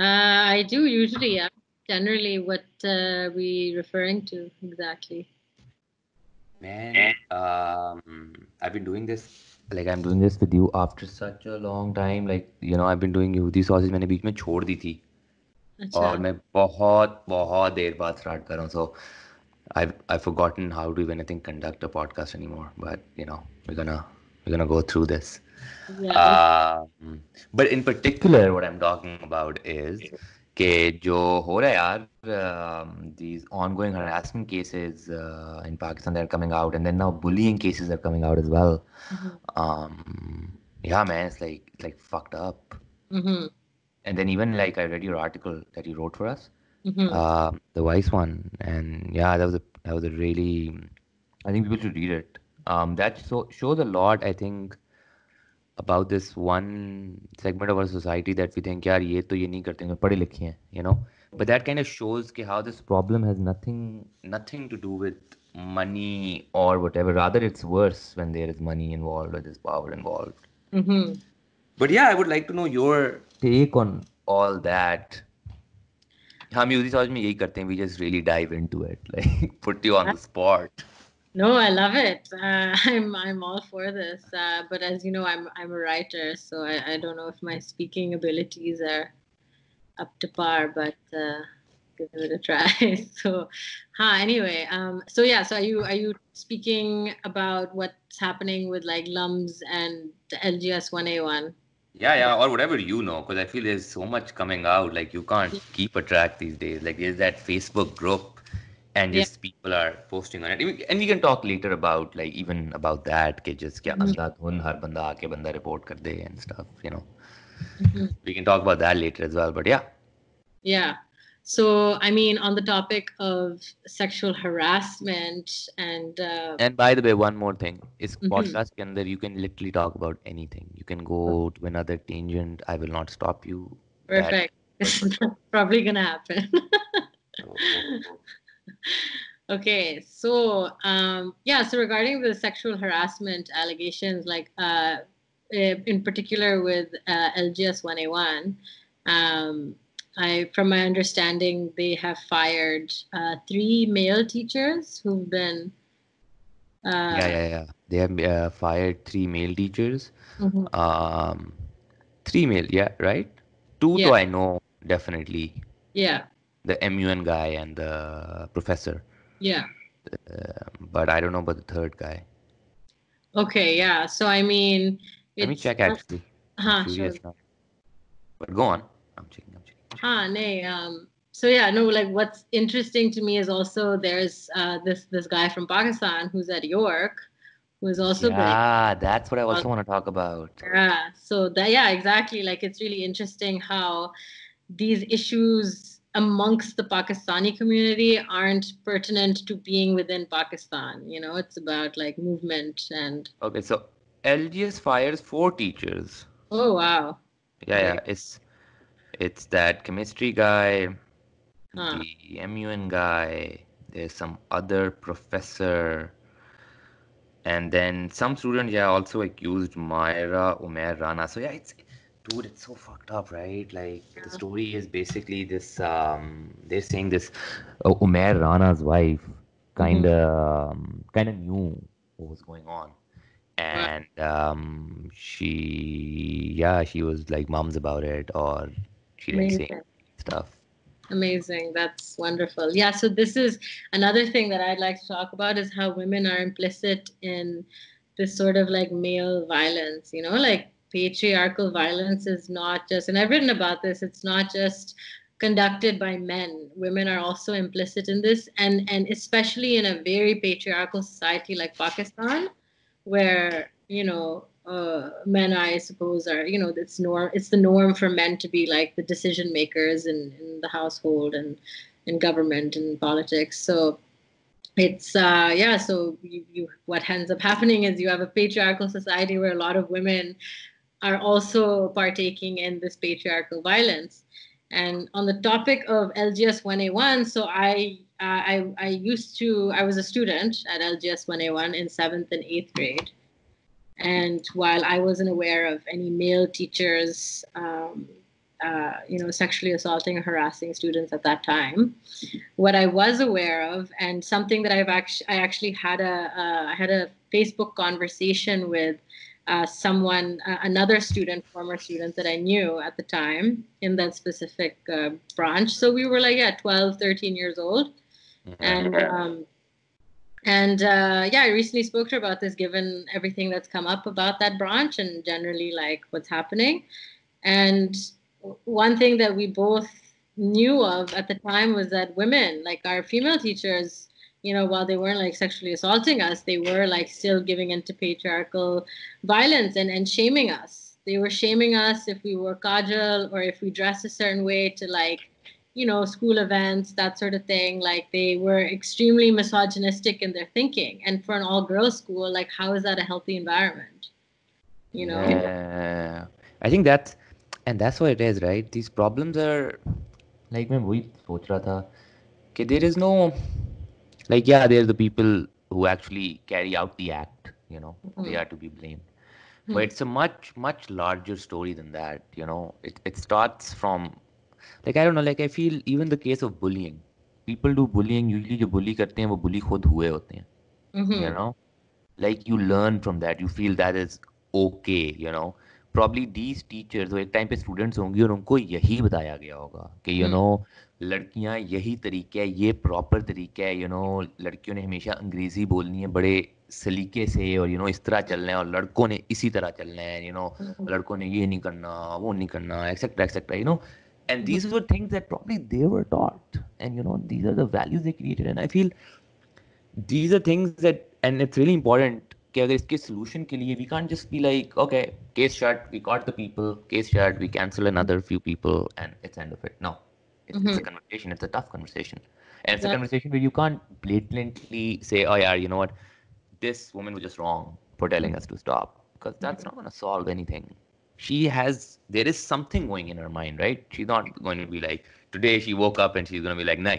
Uh, I do usually, yeah. Generally, what uh, we referring to exactly? Man, um, I've been doing this like I'm doing this with you after such a long time. Like you know, I've been doing यहूदी sausage मैंने बीच में छोड़ दी थी अच्छा और मैं बहुत बहुत देर बाद स्टार्ट कर रहा हूँ. So I've I've forgotten how to even I think conduct a podcast anymore. But you know, we're gonna we're gonna go through this. yeah. Um, but in particular, what I'm talking about is कि जो हो रहा है यार um, these ongoing harassment cases uh, in Pakistan that are coming out, and then now bullying cases are coming out as well. Mhm. Um, yeah, man, it's like it's like fucked up. Mhm. And then even like I read your article that you wrote for us, Mhm. uh, the Vice one, and yeah, that was a that was a really, I think people should read it. Um, that so shows a lot, I think, about this one segment of our society that we think, यार ये तो ये नहीं करते हैं पढ़े लिखे हैं, you know. But that kind of shows कि how this problem has nothing nothing to do with money or whatever. Rather, it's worse when there is money involved or there's power involved. Mhm. But yeah, I would like to know your take on all that. हम UG समझ में यही करते हैं we just really dive into it like put you on the spot no, I love it. Uh, I'm I'm all for this. Uh, but as you know, I'm I'm a writer, so I, I don't know if my speaking abilities are up to par. But uh, give it a try. so, huh. Anyway, um. So yeah. So are you are you speaking about what's happening with like LUMS and the LGS 1A1? yeah yeah or whatever you know because I feel there's so much coming out like you can't keep a track these days like there's that Facebook group and just yeah. people are posting on it. And we can talk later about like even about that ke just kya mm-hmm. andhadhun har banda aake banda report kar de and stuff you know. Mm-hmm. we can talk about that later as well but yeah. Yeah. So i mean on the topic of sexual harassment and uh, and by the way one more thing. Is mm-hmm. podcast you can literally talk about anything. You can go mm-hmm. to another tangent i will not stop you perfect. That, probably gonna happen. Oh, oh, oh. okay, so um, yeah, so regarding the sexual harassment allegations, like uh, eh, in particular with uh, LGS 1A1, um, I, from my understanding, they have fired uh, three male teachers who've been. Uh, yeah, yeah, yeah. They have uh, fired three male teachers. mhm, Um, three male, yeah, right? Two, Yeah. though I know definitely. yeah, The MUN guy and the professor. yeah. Um, but I don't know about the third guy. Okay, yeah. So I mean, Let me check actually. Huh, sure. But go on. I'm checking. I'm checking. Huh, nay. Um, so yeah, no, like what's interesting to me is also there's uh, this this guy from Pakistan who's at York, who is also Yeah, that's what I also want to talk about. yeah. So that yeah, exactly. Like it's really interesting how these issues amongst the Pakistani community aren't pertinent to being within Pakistan. You know, it's about like movement and Okay, so LGS fires four teachers. oh wow. Yeah, yeah. It's it's that chemistry guy, Huh. the MUN guy, there's some other professor, and then some student, yeah, also accused Myra Umair Rana. So yeah, it's dude, it's so fucked up, right? Like Yeah. the story is basically this um they're saying this uh, Umair Rana's wife kind of um, kind of knew what was going on and um she yeah she was like mums about it or she didn't say stuff Amazing. That's wonderful. Yeah, so this is another thing that I'd like to talk about is how women are implicit in this sort of like male violence, you know, like patriarchal violence is not just and I've written about this, it's not just conducted by men. Women are also implicit in this and and especially in a very patriarchal society like Pakistan where, you know, uh, men, I suppose, are you know it's norm. It's the norm for men to be like the decision makers in, in the household and in government and politics. So it's uh, yeah. So you, you what ends up happening is you have a patriarchal society where a lot of women are also partaking in this patriarchal violence. And on the topic of LGS 1A1, so I uh, I I used to I was a student at LGS 1A1 in seventh and eighth grade. And while I wasn't aware of any male teachers um, uh, you know, sexually assaulting or harassing students at that time. What I was aware of, and something that I've actually, I actually had a, uh, I had a Facebook conversation with uh, someone, uh, another student, former student that I knew at the time in that specific uh, branch. So we were like, yeah, 12, 13 years old. And, um, and uh, yeah, I recently spoke to her about this, given everything that's come up about that branch and generally like what's happening. And one thing that we both knew of at the time was that women, like our female teachers, you know, while they weren't like sexually assaulting us, they were like still giving into patriarchal violence and, and shaming us. They were shaming us if we wore kajal or if we dressed a certain way to like, you know, school events, that sort of thing. Like they were extremely misogynistic in their thinking. And for an all girls school, like how is that a healthy environment? You know? Yeah. I think that and that's what it is right these problems are like मैं वही सोच रहा था कि there is no like yeah there's the people who actually carry out the act you know mm-hmm. they are to be blamed mm-hmm. but it's a much much larger story than that you know it, it starts from like i don't know like i feel even the case of bullying people do bullying usually जो bully करते हैं वो bully खुद हुए होते हैं mm-hmm. you know like you learn from that you feel that is okay you know probably these teachers एक time पे स्टूडेंट्स होंगे और उनको यही बताया गया होगा कि यू नो लड़कियाँ यही तरीका है ये प्रॉपर तरीका है यू नो लड़कियों ने हमेशा अंग्रेज़ी बोलनी है बड़े सलीके से और यू नो इस तरह चलना है और लड़कों ने इसी तरह चलना है यू नो लड़कों ने ये नहीं करना वो नहीं करना et cetera et cetera you know and these were things that probably they were taught and you know these are the values they created and i feel these are things that and it's really important कि अगर इसके solution के लिए we can't just be like okay case shut we got the people case shut we cancel another few people and it's end of it no it's, mm-hmm. it's a conversation it's a tough conversation and it's yeah. a conversation where you can't blatantly say oh yeah you know what this woman was just wrong for telling us to stop because that's not going to solve anything she has there is something going in her mind right she's not going to be like today she woke up and she's going to be like nah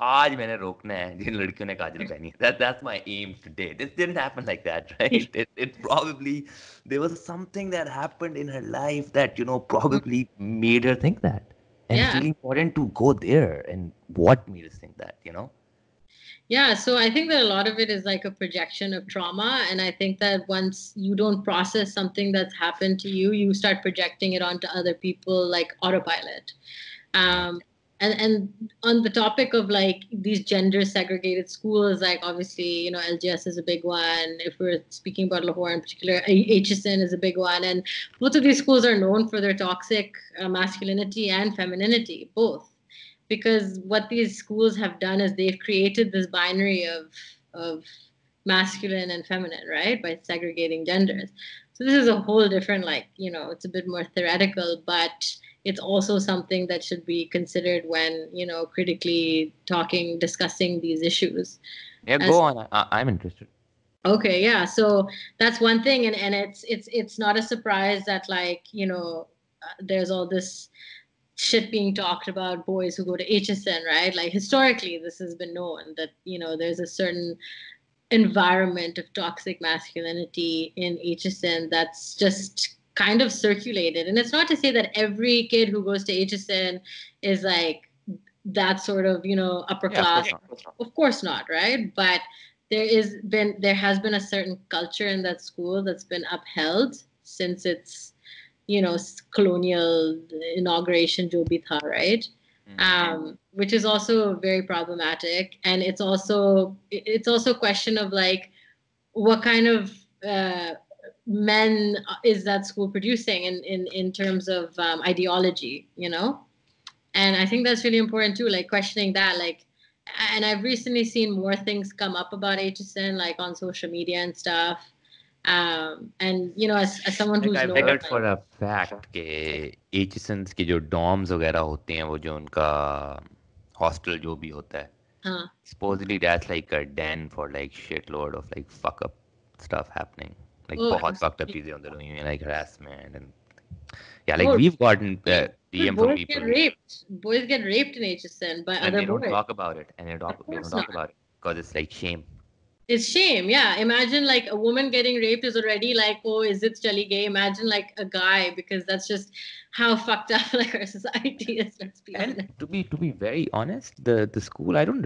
आज मैंने रोकना है जिन लड़कियों ने काजल पहनी that that's my aim today this didn't happen like that right it, it probably there was something that happened in her life that you know probably made her think that and yeah. it's really important to go there and what made us think that you know yeah so i think that a lot of it is like a projection of trauma and i think that once you don't process something that's happened to you you start projecting it onto other people like autopilot um, and and on the topic of like these gender segregated schools like obviously you know lgs is a big one. If we're speaking about lahore in particular Aitchison is a big one. And both of these schools are known for their toxic uh, masculinity and femininity both. Because what these schools have done is they've created this binary of of masculine and feminine right by segregating genders. So this is a whole different like you know it's a bit more theoretical but it's also something that should be considered when you know critically talking discussing these issues. Yeah As, go on. I, am interested. Okay yeah so that's one thing and and it's it's it's not a surprise that like you know uh, there's all this shit being talked about boys who go to Aitchison right? Like historically this has been known that you know there's a certain environment of toxic masculinity in Aitchison that's just kind of circulated. And it's not to say that every kid who goes to Aitchison is like that sort of, you know, upper yeah, class. Of course, of course not, right? But there is been there has been a certain culture in that school that's been upheld since its you know colonial inauguration jo bhi tha, right mm-hmm. um, which is also very problematic and it's also it's also a question of like what kind of uh, men uh, is that school producing in in in terms of um, ideology you know? And i think that's really important too like questioning that like and i've recently seen more things come up about Aitchison like on social media and stuff. Um, and you know as, as someone who's like, I for a fact that HSN के जो dorms, वगैरह होते हैं वो जो उनका um, hostel जो भी होता है हाँ। supposedly that's like a den for like shitload of like fuck up stuff happening like oh, fucked up चीजें अंदर हुई हैं like harassment and yeah like we've gotten uh, DM from boys get raped. Boys get raped in Aitchison by other boys and they don't talk about it and they, they don't talk about it because it's like shame. It's shame yeah. Imagine like a woman getting raped is already like oh is it chali gay? Imagine like a guy because that's just how fucked up like our society is let's be and honest. to be to be very honest the the school i don't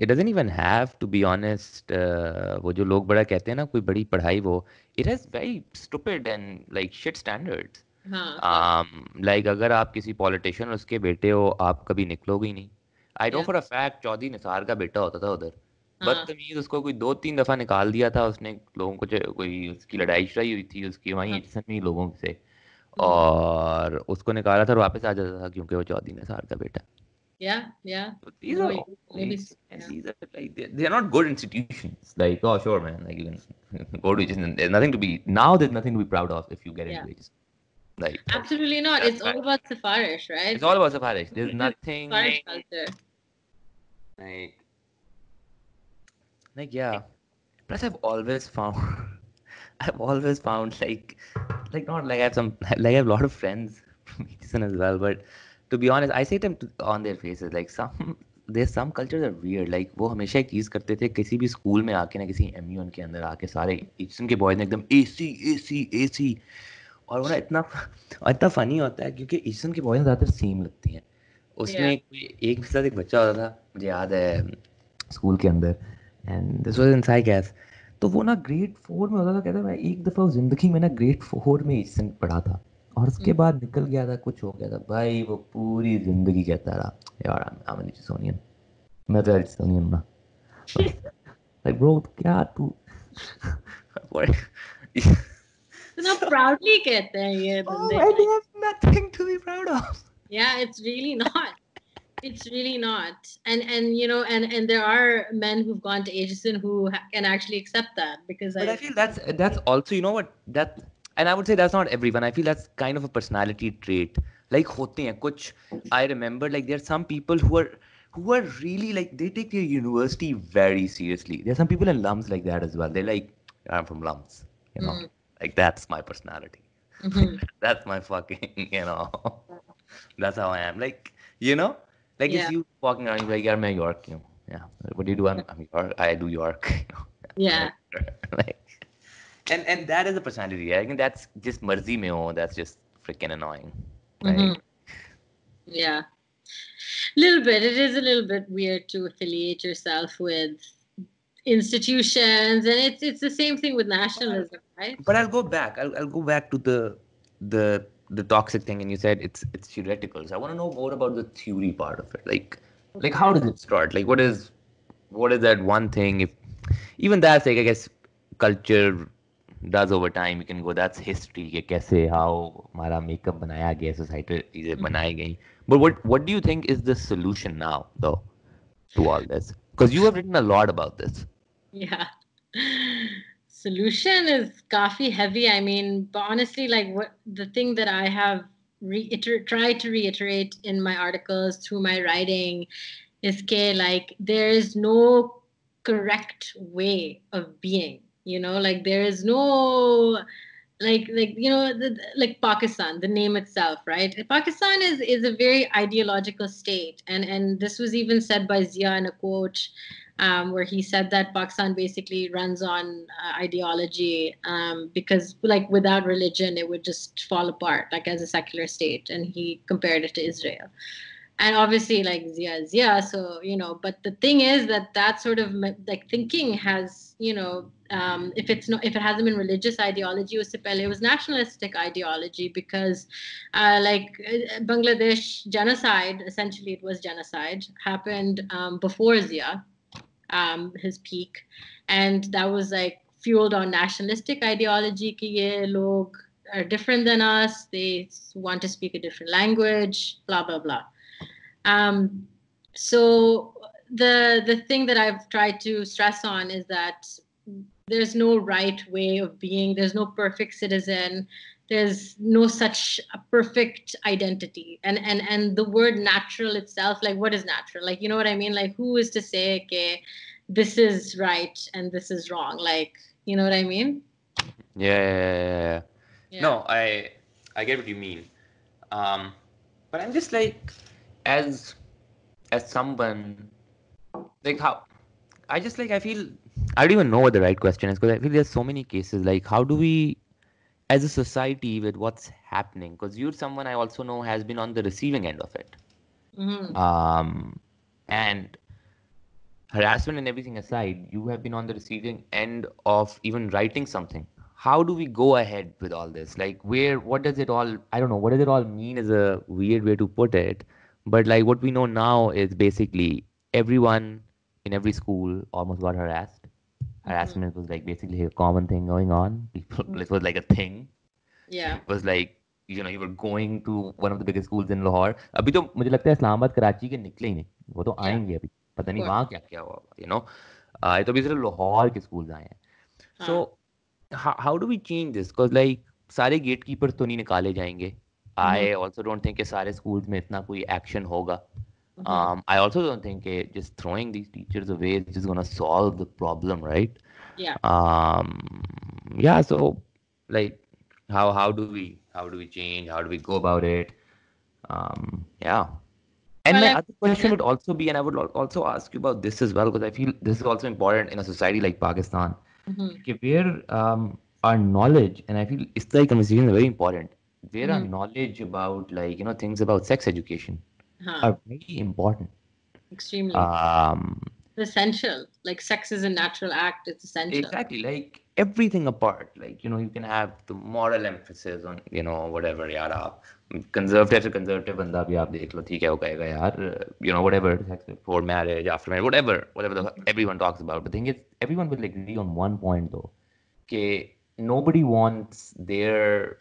it doesn't even have to be honest uh, वो जो लोग बड़ा कहते हैं ना कोई बड़ी पढ़ाई वो it has very stupid and like shit standards. हाँ। Um, अगर आप किसी पॉलिटिशियन उसके बेटे हो आप कभी निकलोगे ही नहीं। I know for a fact Chaudhry Nisar का बेटा होता था उधर। हाँ। बदतमीज उसको कोई दो तीन दफ़ा निकाल दिया था उसने लोगों को कोई उसकी लड़ाई शड़ाई हुई थी उसकी वहीं हाँ। एडिसन में लोगों से। हम्म, और उसको निकाला था और वापस आ जाता था क्योंकि वो चौधरी निसार का बेटा। Yeah yeah So these are Maybe- all maybe things, s- and yeah. these are like they, they are not good institutions. Like, oh sure, man, like you can go to Aitchison. There's nothing to be now. There's nothing to be proud of if you get Yeah. into Aitchison. Like, oh, absolutely not it's all about safarish right it's all about Safarish. There's It nothing safarish culture like, like yeah. Plus, I've always found, I've always found like, like not like I have some like I have a lot of friends from Aitchison as well, but to be honest, I say them on their faces like some there's some cultures are weird like वो हमेशा एक चीज़ करते थे किसी भी school में आके ना किसी एमयूएन के अंदर आके सारे एशियन के बॉयज़ ने एकदम एसी एसी एसी और वो ना इतना इतना फनी होता है क्योंकि एशियन के बॉयज़ ज़्यादातर सेम लगती हैं। उसमें Yeah. एक साथ एक बच्चा होता था मुझे याद है स्कूल के अंदर एंड दिस वाज इन साइकेस तो वो ना ग्रेड फोर में होता था कहता मैं एक दफ़ा ज़िंदगी में ना ग्रेड फोर में एशियन पढ़ा था। और उसके बाद निकल गया था कुछ हो गया था। भाई वो पूरी जिंदगी कहता रहा यार आई एम सोनियन मैं तो एलिच सोनियन ना। लाइक ब्रो क्या तू? इतना प्राउडली कहते हैं ये oh, बंदे oh, and they have nothing to be proud of. Yeah it's really not. It's really not. And and you know and and there are men who've gone to Aitchison who ha- can actually accept that because but I, I feel that's that's also you know what? That and I would say that's not everyone. I feel that's kind of a personality trait. Like होते हैं कुछ I remember like there are some people who are who are really like they take their university very seriously. There are some people in Lums like that as well. They're like I'm from Lums, you know. Mm. Like that's my personality. Mhm. That's my fucking you know. that's how I am. Like you know, like Yeah. it's you walking around you're like yeah, I'm in York. You know, yeah. What do you do? I'm, I'm York. I do York. You know. yeah like, and and that is a personality. I think that's just marzi mein. That's just freaking annoying. Like, Mhm. yeah little bit it is a little bit weird to affiliate yourself with institutions and it's it's the same thing with nationalism right But I'll go back. I'll I'll go back to the the the toxic thing, and you said it's it's theoretical. So I want to know more about the theory part of it. Like like how does it start? Like what is what is that one thing? If even that's like I guess culture does over time you can go that's history ke how hamara makeup banaya gaya society is mm-hmm. banayi gayi. But what what do you think is the solution now though to all this? Because you have written a lot about this. Yeah. Solution is coffee heavy. I mean but honestly like what the thing that i have reiter- tried to reiterate in my articles through my writing is k like there is no correct way of being you know like there is no like like you know the, like pakistan the name itself right pakistan is is a very ideological state and and this was even said by zia in a quote um, where he said that Pakistan basically runs on uh, ideology um, because, like, without religion, it would just fall apart, like as a secular state. And he compared it to Israel. And obviously, like Zia, Zia. So you know, but the thing is that that sort of like thinking has, you know, um, if it's not if it hasn't been religious ideology usse pehle it was nationalistic ideology because uh, like uh, bangladesh genocide essentially it was genocide happened um, before zia um, his peak. And that was like fueled on nationalistic ideology ki log are different than us they want to speak a different language blah blah blah. Um, so the the thing that I've tried to stress on is that there's no right way of being. There's no perfect citizen. There's no such a perfect identity. And and and the word natural itself, like what is natural? Like you know what I mean? Like who is to say, okay, this is right and this is wrong? Like you know what I mean? Yeah, yeah, yeah. Yeah. No, I I get what you mean. Um, but I'm just like as as someone like how I just like I feel I don't even know what the right question is because I feel there's so many cases. Like, how do we, as a society, with what's happening? Because you're someone I also know has been on the receiving end of it. Mhm. Um, and harassment and everything aside, you have been on the receiving end of even writing something. How do we go ahead with all this? Like, where, what does it all, I don't know, what does it all mean is a weird way to put it. But like, what we know now is basically everyone in every school almost got harassed. Harassment mm. was like basically a common thing going on. People, mm. it was like a thing. Yeah. It was like, you know, you were going to one of the biggest schools in Lahore. अभी तो मुझे लगता है इस्लामाबाद कराची के निकले ही नहीं वो तो Yeah. आएँगे अभी पता नहीं. वहाँ क्या क्या हुआ यू नो ये तो अभी सिर्फ़ लाहौर के स्कूल्स आए हैं so how do we change this because like सारे गेट कीपर्स तो नहीं निकाले जाएँगे आई ऑल्सो डोंट थिंक सारे स्कूल्स में इतना कोई एक्शन होगा Mhm. um, I also don't think uh, just throwing these teachers away is just gonna solve the problem, right? Yeah. Um, yeah. So, like, how how do we how do we change? How do we go about it? Um, yeah. And Well, my I- other question would also be, and I would also ask you about this as well, because I feel this is also important in a society like Pakistan, Mhm. कि where um, our knowledge, and I feel like conversation is very important. Where our Mhm. knowledge about like you know things about sex education Huh. are very important. Extremely Um, essential. Like sex is a natural act. It's essential. exactly, like everything apart. Like you know, you can have the moral emphasis on you know whatever यार आप conservative से conservative बंदा भी आप देख लो ठीक है वो कहेगा यार you know whatever sex before marriage after marriage whatever whatever the, everyone talks about. The thing is, everyone will agree on one point though, कि nobody wants their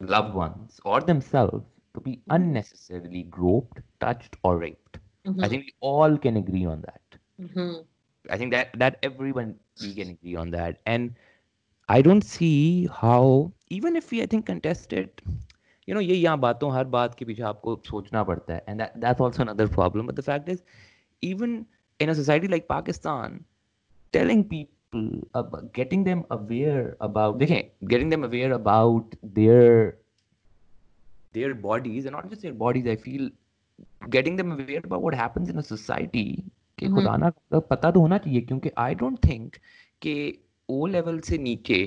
loved ones or themselves to be unnecessarily groped, touched, or raped. I Mhm. think we all can agree on that. Mhm. I think that that everyone we can agree on that, and I don't see how even if we I think contest it, you know, ये यहाँ बातों हर बात के पीछे आपको सोचना पड़ता है, and that that's also another problem. But the fact is, even in a society like Pakistan, telling people about getting them aware about देखें, getting them aware about their their bodies and not just their bodies. I feel getting them aware about what happens in a society कि Mhm. खुदा ना पता तो होना चाहिए क्योंकि I don't think कि ओ लेवल से नीचे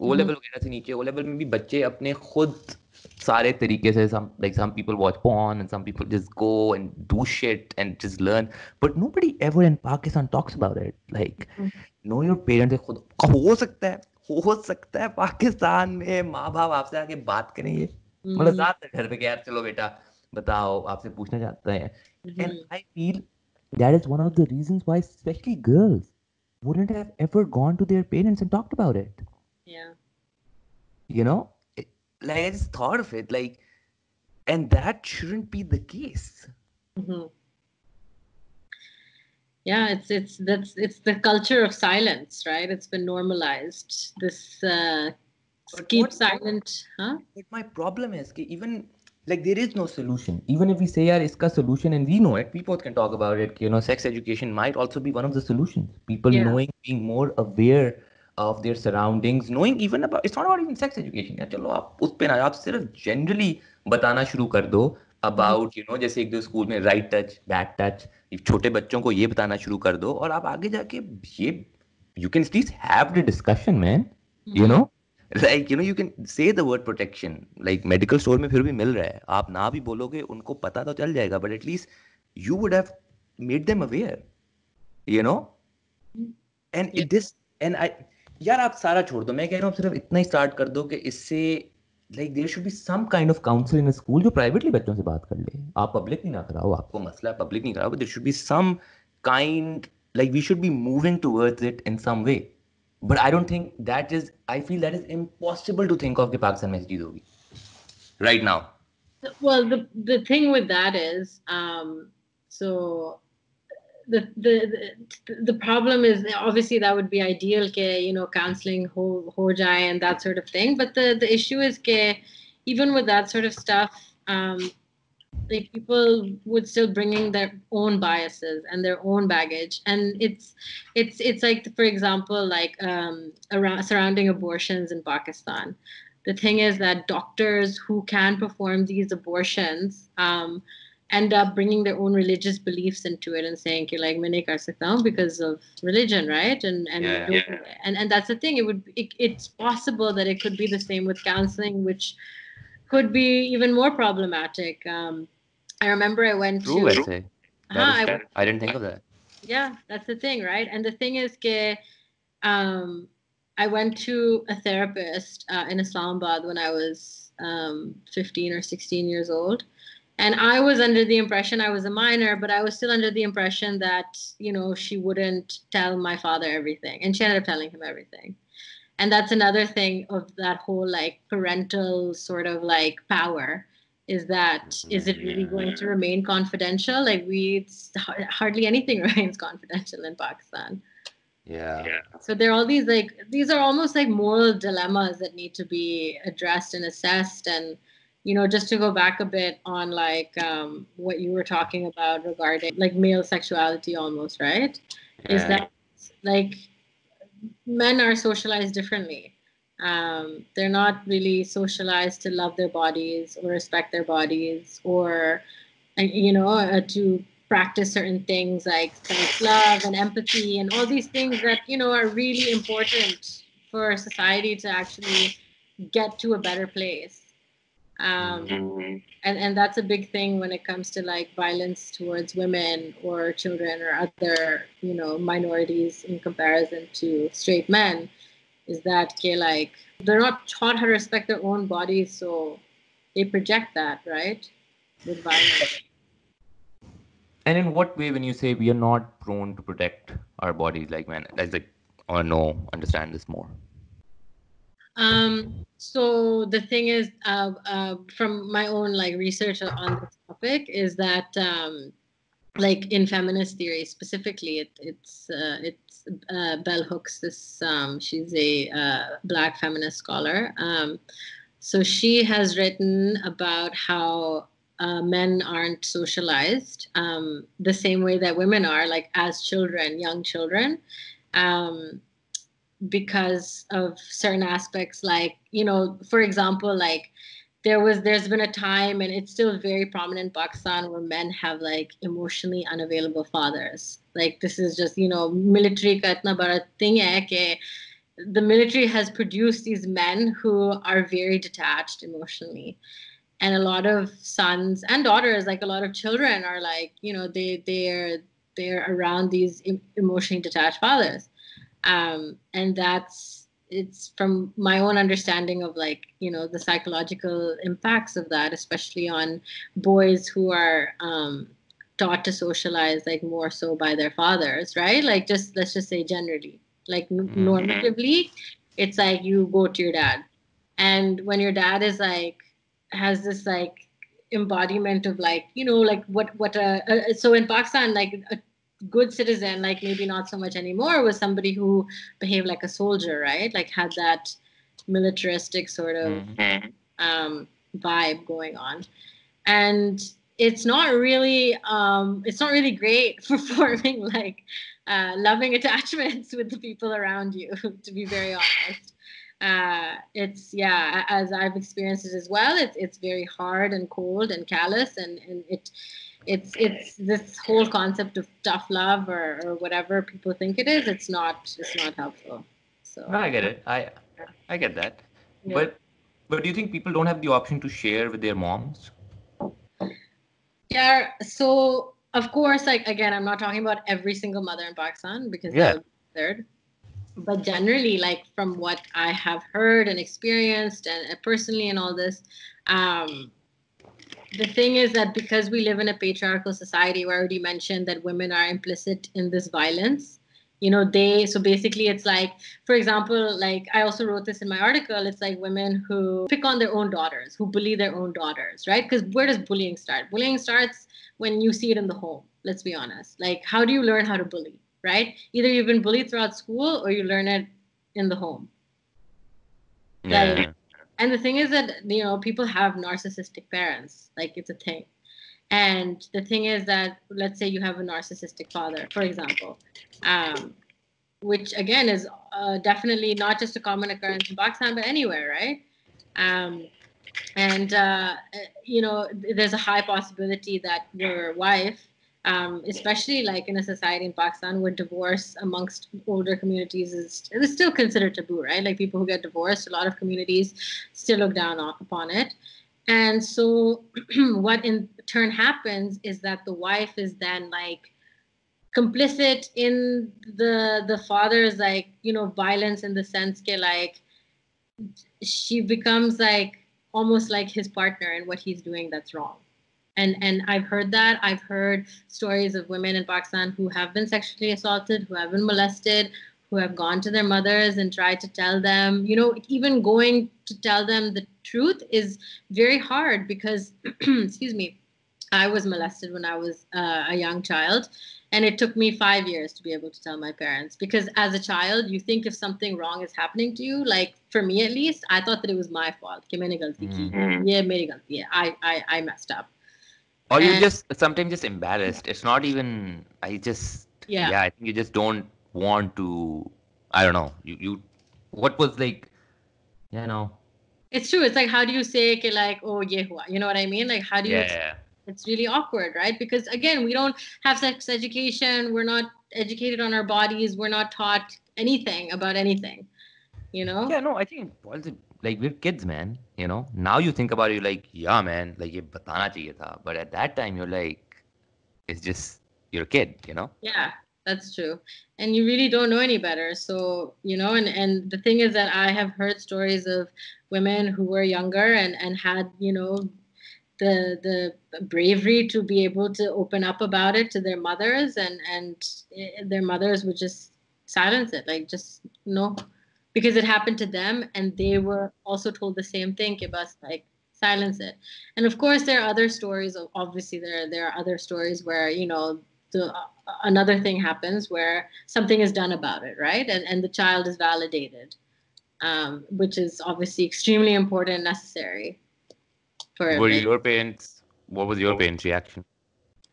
ओ Mhm. लेवल वगैरह से नीचे ओ लेवल में भी बच्चे अपने खुद सारे तरीके से some like some people watch porn and some people just go and do shit and just learn but nobody ever in Pakistan talks about it like Mhm. know your parents खुद हो सकता है हो सकता है पाकिस्तान में माँ बाप आपसे आके बात करेंगे मतलब Mhm. ज्यादातर घर पे कि यार चलो बेटा बताओ आपसे पूछना चाहते हैं Mhm. and I feel that is one of the reasons why especially girls wouldn't have ever gone to their parents and talked about it Yeah. you know It- like I just thought of it like and that shouldn't be the case Mhm. Yeah, it's it's that's it's the culture of silence, right? It's been normalized. This uh, But keep what- silent, huh? but my problem is कि even like there is no solution even if we say yaar iska solution and we know it we both can talk about it you know sex education might also be one of the solutions people Yeah. knowing being more aware of their surroundings knowing even about it's not about even sex education यार चलो आप उस पे ना आप सिर्फ़ generally बताना शुरू कर दो about you know जैसे एक दो स्कूल में right touch bad touch छोटे बच्चों को ये बताना शुरू कर दो और आप आगे जाके ये you can at least have the discussion man you like you know you can say the word protection like medical store में फिर भी मिल रहा है। आप ना भी बोलोगे उनको पता तो चल जाएगा but at least you would have made them aware you know and it this and I यार आप सारा छोड़ दो। मैं कह रहा हूँ सिर्फ़ इतना ही स्टार्ट कर दो कि इससे like there should be some kind of council in school जो प्राइवेटली बच्चों से बात कर ले। आप पब्लिक नहीं ना कराओ आपको मसला पब्लिक नहीं कराओ there should be some kind like we should be moving towards it in some way way but I don't think that is I feel that is impossible to think of कि पाकिस्तान में ऐसी चीज होगी right now Well, the the thing with that is, um, so the, the the the problem is obviously that would be ideal, ke, you know, counseling ho ho jaye and that sort of thing. But the the issue is, ke, even with that sort of stuff, um, like people would still bringing their own biases and their own baggage. And it's it's it's like for example like um around surrounding abortions in pakistan. The thing is that doctors who can perform these abortions um end up bringing their own religious beliefs into it and saying Ki, like maine kar because of religion right? And and, yeah, yeah. and and that's the thing. It would it, it's possible that it could be the same with counseling which could be even more problematic um, I remember I went True, to I say. That Huh, I- I didn't think of that. yeah that's the thing right? And the thing is ke, um, i went to a therapist uh, in islamabad when i was um, 15 or 16 years old. And i was under the impression i was a minor but i was still under the impression that you know she wouldn't tell my father everything. And she ended up telling him everything. And that's another thing of that whole like parental sort of like power is that is it really going to remain confidential? Like we it's, hardly anything remains confidential in pakistan. Yeah. so there are all these like these are almost like moral dilemmas that need to be addressed and assessed. And you know just to go back a bit on like um, what you were talking about regarding like male sexuality almost right? Is that like men are socialized differently um, they're not really socialized to love their bodies or respect their bodies or uh, you know uh, to practice certain things like self-love and empathy and all these things that you know are really important for society to actually get to a better place. Um, and and that's a big thing when it comes to like violence towards women or children or other you know minorities in comparison to straight men is that okay, like they're not taught how to respect their own bodies so they project that right with violence And in what way, when you say we are not prone to protect our bodies like men, that's like, or no, understand this more. Um, so the thing is, uh, uh, from my own like research on this topic, is that um, like in feminist theory specifically, it, it's uh, it's uh, Bell Hooks. This um, she's a uh, black feminist scholar. Um, so she has written about how uh, men aren't socialized um, the same way that women are, like as children, young children. Um, because of certain aspects like you know for example like there was there's been a time and it's still very prominent in pakistan where men have like emotionally unavailable fathers. Like this is just you know military ka itna bada thing hai ke the military has produced these men who are very detached emotionally. And a lot of sons and daughters like a lot of children are like you know they they're they're around these emotionally detached fathers. Um, and that's it's from my own understanding of like you know the psychological impacts of that especially on boys who are um, taught to socialize like more so by their fathers right? Like just let's just say generally. Like Mhm. normatively it's like you go to your dad. And when your dad is like has this like embodiment of like you know like what what a, a so in pakistan like a good citizen like maybe not so much anymore was somebody who behaved like a soldier right? Like had that militaristic sort of Mhm. um, vibe going on. And it's not really um, it's not really great for forming like uh, loving attachments with the people around you to be very honest. Uh, it's yeah as i've experienced it as well it's it's very hard and cold and callous and, and it it's it's this whole concept of tough love or, or whatever people think it is it's not it's not helpful so No, I get it. I I get that. Yeah. But but do you think people don't have the option to share with their moms? Yeah. So of course, like again, I'm not talking about every single mother in Pakistan because Yeah. third. But generally, like from what I have heard and experienced, and personally, and all this, um, the thing is that because we live in a patriarchal society, where I already mentioned that women are implicit in this violence. You know, they so basically, it's like, for example, like I also wrote this in my article. It's like women who pick on their own daughters, who bully their own daughters, right? Because where does bullying start? Bullying starts when you see it in the home. Let's be honest. Like, how do you learn how to bully, right? Either you've been bullied throughout school or you learn it in the home. Yeah. And the thing is that you know people have narcissistic parents, like it's a thing. And the thing is that let's say you have a narcissistic father, for example, um, which again is uh, definitely not just a common occurrence in Pakistan, but anywhere, right? Um, and uh, you know there's a high possibility that your wife um, especially like in a society in Pakistan where divorce amongst older communities is, is still considered taboo, right? Like people who get divorced, a lot of communities still look down on, upon it. And so, what in turn happens is that the wife is then like complicit in the the father's like you know violence in the sense that like she becomes like almost like his partner in what he's doing that's wrong and and I've heard that. I've heard stories of women in Pakistan who have been sexually assaulted, who have been molested, who have gone to their mothers and tried to tell them. You know, even going to tell them the truth is very hard because, excuse me, I was molested when I was uh, a young child, and it took me five years to be able to tell my parents because as a child you think if something wrong is happening to you like for me at least i thought that it was my fault mm-hmm. yeah I, I i messed up or you just sometimes just embarrassed. It's not even i just yeah. yeah i think you just don't want to i don't know. You you what was like you know? It's true. It's like how do you say okay, like oh yeah you know what i mean? Like how do you yeah. it's really awkward right? Because again we don't have sex education. We're not educated on our bodies. We're not taught anything about anything you know? Yeah no i think like we're kids man you know now you think about it you're like yeah man like ye batana chahiye tha but at that time you're like it's just you're a kid you know? Yeah that's true. And you really don't know any better so you know and and the thing is that i have heard stories of women who were younger and and had you know the the bravery to be able to open up about it to their mothers and and eh, their mothers would just silence it like just no because it happened to them and they were also told the same thing give us like silence it. And of course there are other stories obviously there there are other stories where you know the uh, another thing happens where something is done about it right? And and the child is validated um, which is obviously extremely important and necessary for were your parents what was your parents reaction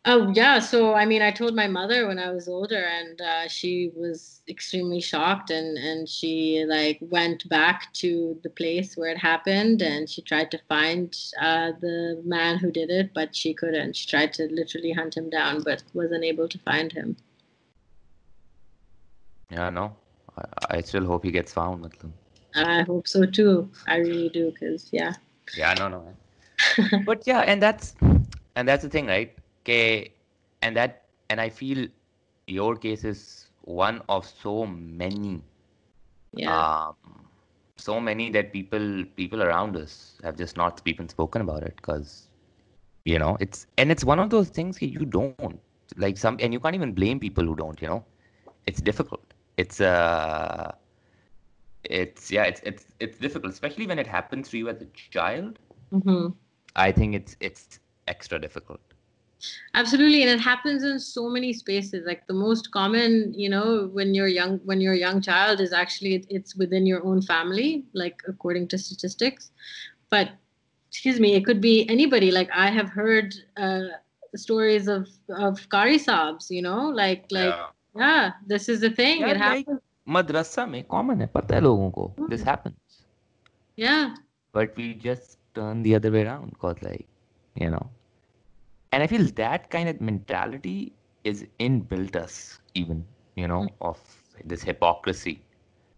Oh yeah, so I mean, I told my mother when I was older, and uh, she was extremely shocked, and and she like went back to the place where it happened, and she tried to find uh, the man who did it, but she couldn't. She tried to literally hunt him down, but was unable to find him. Yeah, no, I, I still hope he gets found. I hope so too. I really do, cause yeah. Yeah, no, no. but yeah, and that's and that's the thing, right? Okay, and that and I feel your case is one of so many. Yeah. Um, so many that people people around us have just not even spoken about it because you know it's and it's one of those things that you don't like some and you can't even blame people who don't you know it's difficult it's uh it's yeah it's it's it's difficult especially when it happens to you as a child mm-hmm. i think it's it's extra difficult absolutely and it happens in so many spaces like the most common you know when you're young when you're a young child is actually it's within your own family like according to statistics. But excuse me it could be anybody. Like i have heard uh, stories of of kari sabs you know like like yeah, yeah this is the thing. Yeah, it happens. madrasa mein common hai pata hai logon ko. This hmm. happens. Yeah. But we just turn the other way around because like you know and i feel that kind of mentality is inbuilt us even you know mm. of this hypocrisy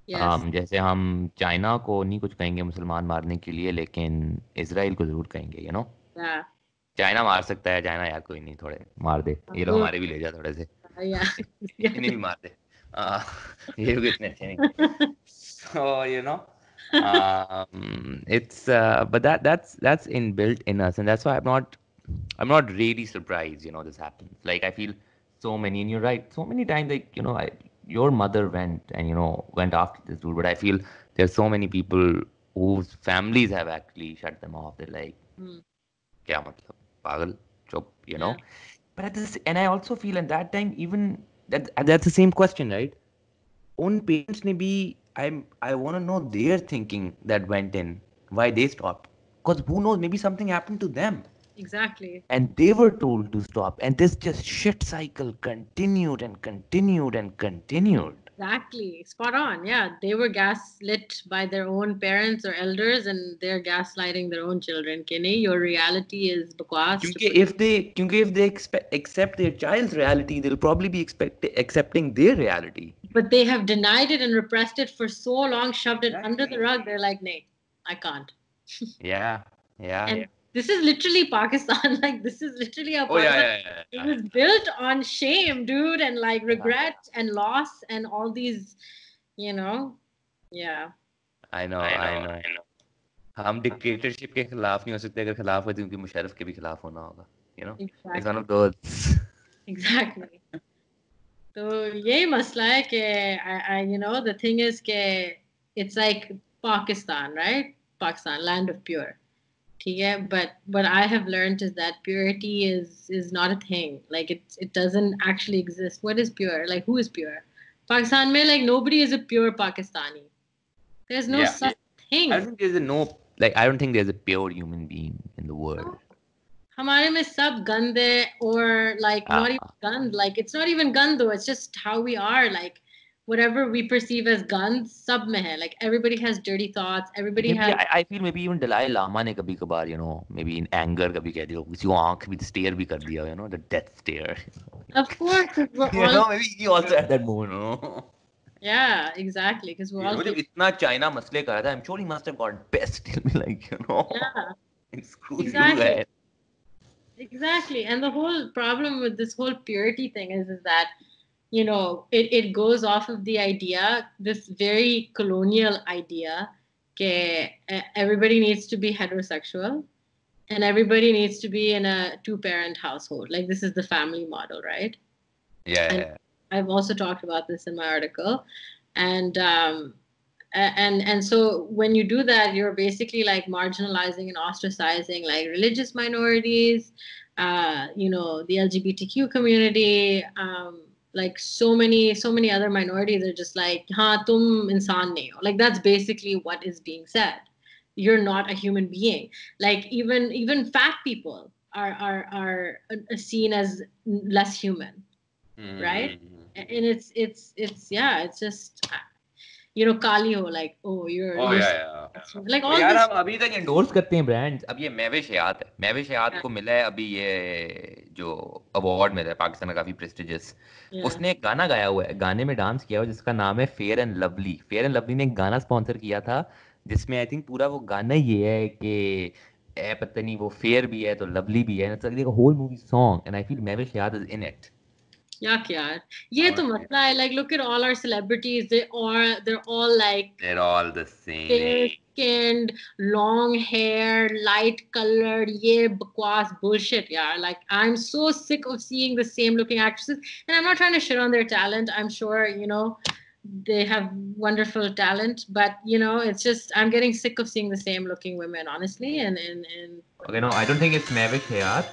yes. um, जैसे हम China को नहीं कुछ कहेंगे मुसलमान मारने के लिए लेकिन इसराइल को ज़रूर कहेंगे यू नो चाइना मार सकता है चाइना यार कोई नहीं थोड़े मार दे ये लोग हमारे भी ले जा थोड़े से इन्हें भी मार दे ये भी इतने अच्छे नहीं so you know um, it's uh, but that that's that's inbuilt in us and that's why i'm not I'm not really surprised, you know, this happens. Like I feel so many, and you're right, so many times, like you know, I, your mother went and you know went after this dude, but I feel there's so many people whose families have actually shut them off. They're like, mm. kya matlab, pagal, chup, you know. Yeah. But at this, and I also feel at that time, even that that's the same question, right? Own parents may be. I'm. I want to know their thinking that went in, why they stopped, because who knows? Maybe something happened to them Exactly. And they were told to stop. And this just shit cycle continued and continued and continued. exactly spot on yeah they were gaslit by their own parents or elders and they're gaslighting their own children Kenny, your reality is bakwas क्योंकि if they क्योंकि if they expect, accept their child's reality they'll probably be expect, accepting their reality but they have denied it and repressed it for so long shoved it under the rug they're like nay i can't yeah yeah, and yeah. this is literally pakistan like this is literally a oh yeah, Pakistan- yeah, yeah, it was built on shame dude and like regret and loss and all these you know yeah I know I know I know हम dictatorship के खिलाफ नहीं हो सकते अगर खिलाफ हो तो उनके मुशर्रफ के भी खिलाफ होना होगा you know it's exactly one of those exactly तो यही मसला है कि I, I you know the thing is कि it's like Pakistan right Pakistan land of pure ठीक है but what I have learned is that purity is is not a thing like it it doesn't actually exist what is pure like who is pure Pakistan में like nobody is a pure Pakistani there's no Yeah. such thing I don't think there's a no like I don't think there's a pure human being in the world हमारे में सब गंद है or like not even Ah. gand like it's not even gand though it's just how we are like whatever we perceive as guns sub mein like everybody has dirty thoughts everybody maybe, has I, I feel maybe even Dalai Lama ne kabhi kabar you know maybe in anger kabhi keh diya kisi ko aankh bhi stare bhi kar diya you know the death stare of course you all... know maybe he also had that moment you know yeah, exactly. Because we're you all. Know, itna China masle kar tha, I'm sure he must have got best. He'll be like, you know. Yeah. Screw exactly. you, man. Exactly. And the whole problem with this whole purity thing is, is that you know, it, it goes off of the idea, this very colonial idea, that everybody needs to be heterosexual and everybody needs to be in a two parent household. Like, this is the family model, right? yeah, And- yeah. I've also talked about this in my article, and um, and and so when you do that, you're basically like marginalizing and ostracizing like religious minorities, uh, you know, the LGBTQ community, um, like so many so many other minorities are just like, "Ha, tum insan nahi ho." Like that's basically what is being said. You're not a human being. Like even even fat people are are are uh, seen as less human right? Mhm. and it's it's it's yeah it's just you know kali ho like oh you're, Oh you're yeah, yeah. like all यार हम अभी तक endorse करते हैं brands अब ये मैविश हयात है। मैविश हयात को मिला है अभी ये जो अवार्ड मिला है पाकिस्तान का काफ़ी प्रेस्टिजियस yeah. उसने एक गाना गाया हुआ है। गाने में डांस किया हुआ है जिसका नाम है Fair and Lovely Fair and Lovely ने एक गाना स्पॉन्सर किया था जिसमें आई थिंक पूरा वो गाना ये है कि ए पता नहीं वो फेयर भी है तो लवली भी है। It's like whole movie song and I feel Mehwish Hayat is in it Yuck, yaar. Ye to masla hai. Like, look at all our celebrities. They are, they're all like. They're all the same. Skinned, long hair, light colored. Yeah, bakwas bullshit, yaar. Like, I'm so sick of seeing the same looking actresses. And I'm not trying to shit on their talent. I'm sure, you know, they have wonderful talent but you know it's just i'm getting sick of seeing the same looking women honestly and and, and... okay no i don't think it's maverick here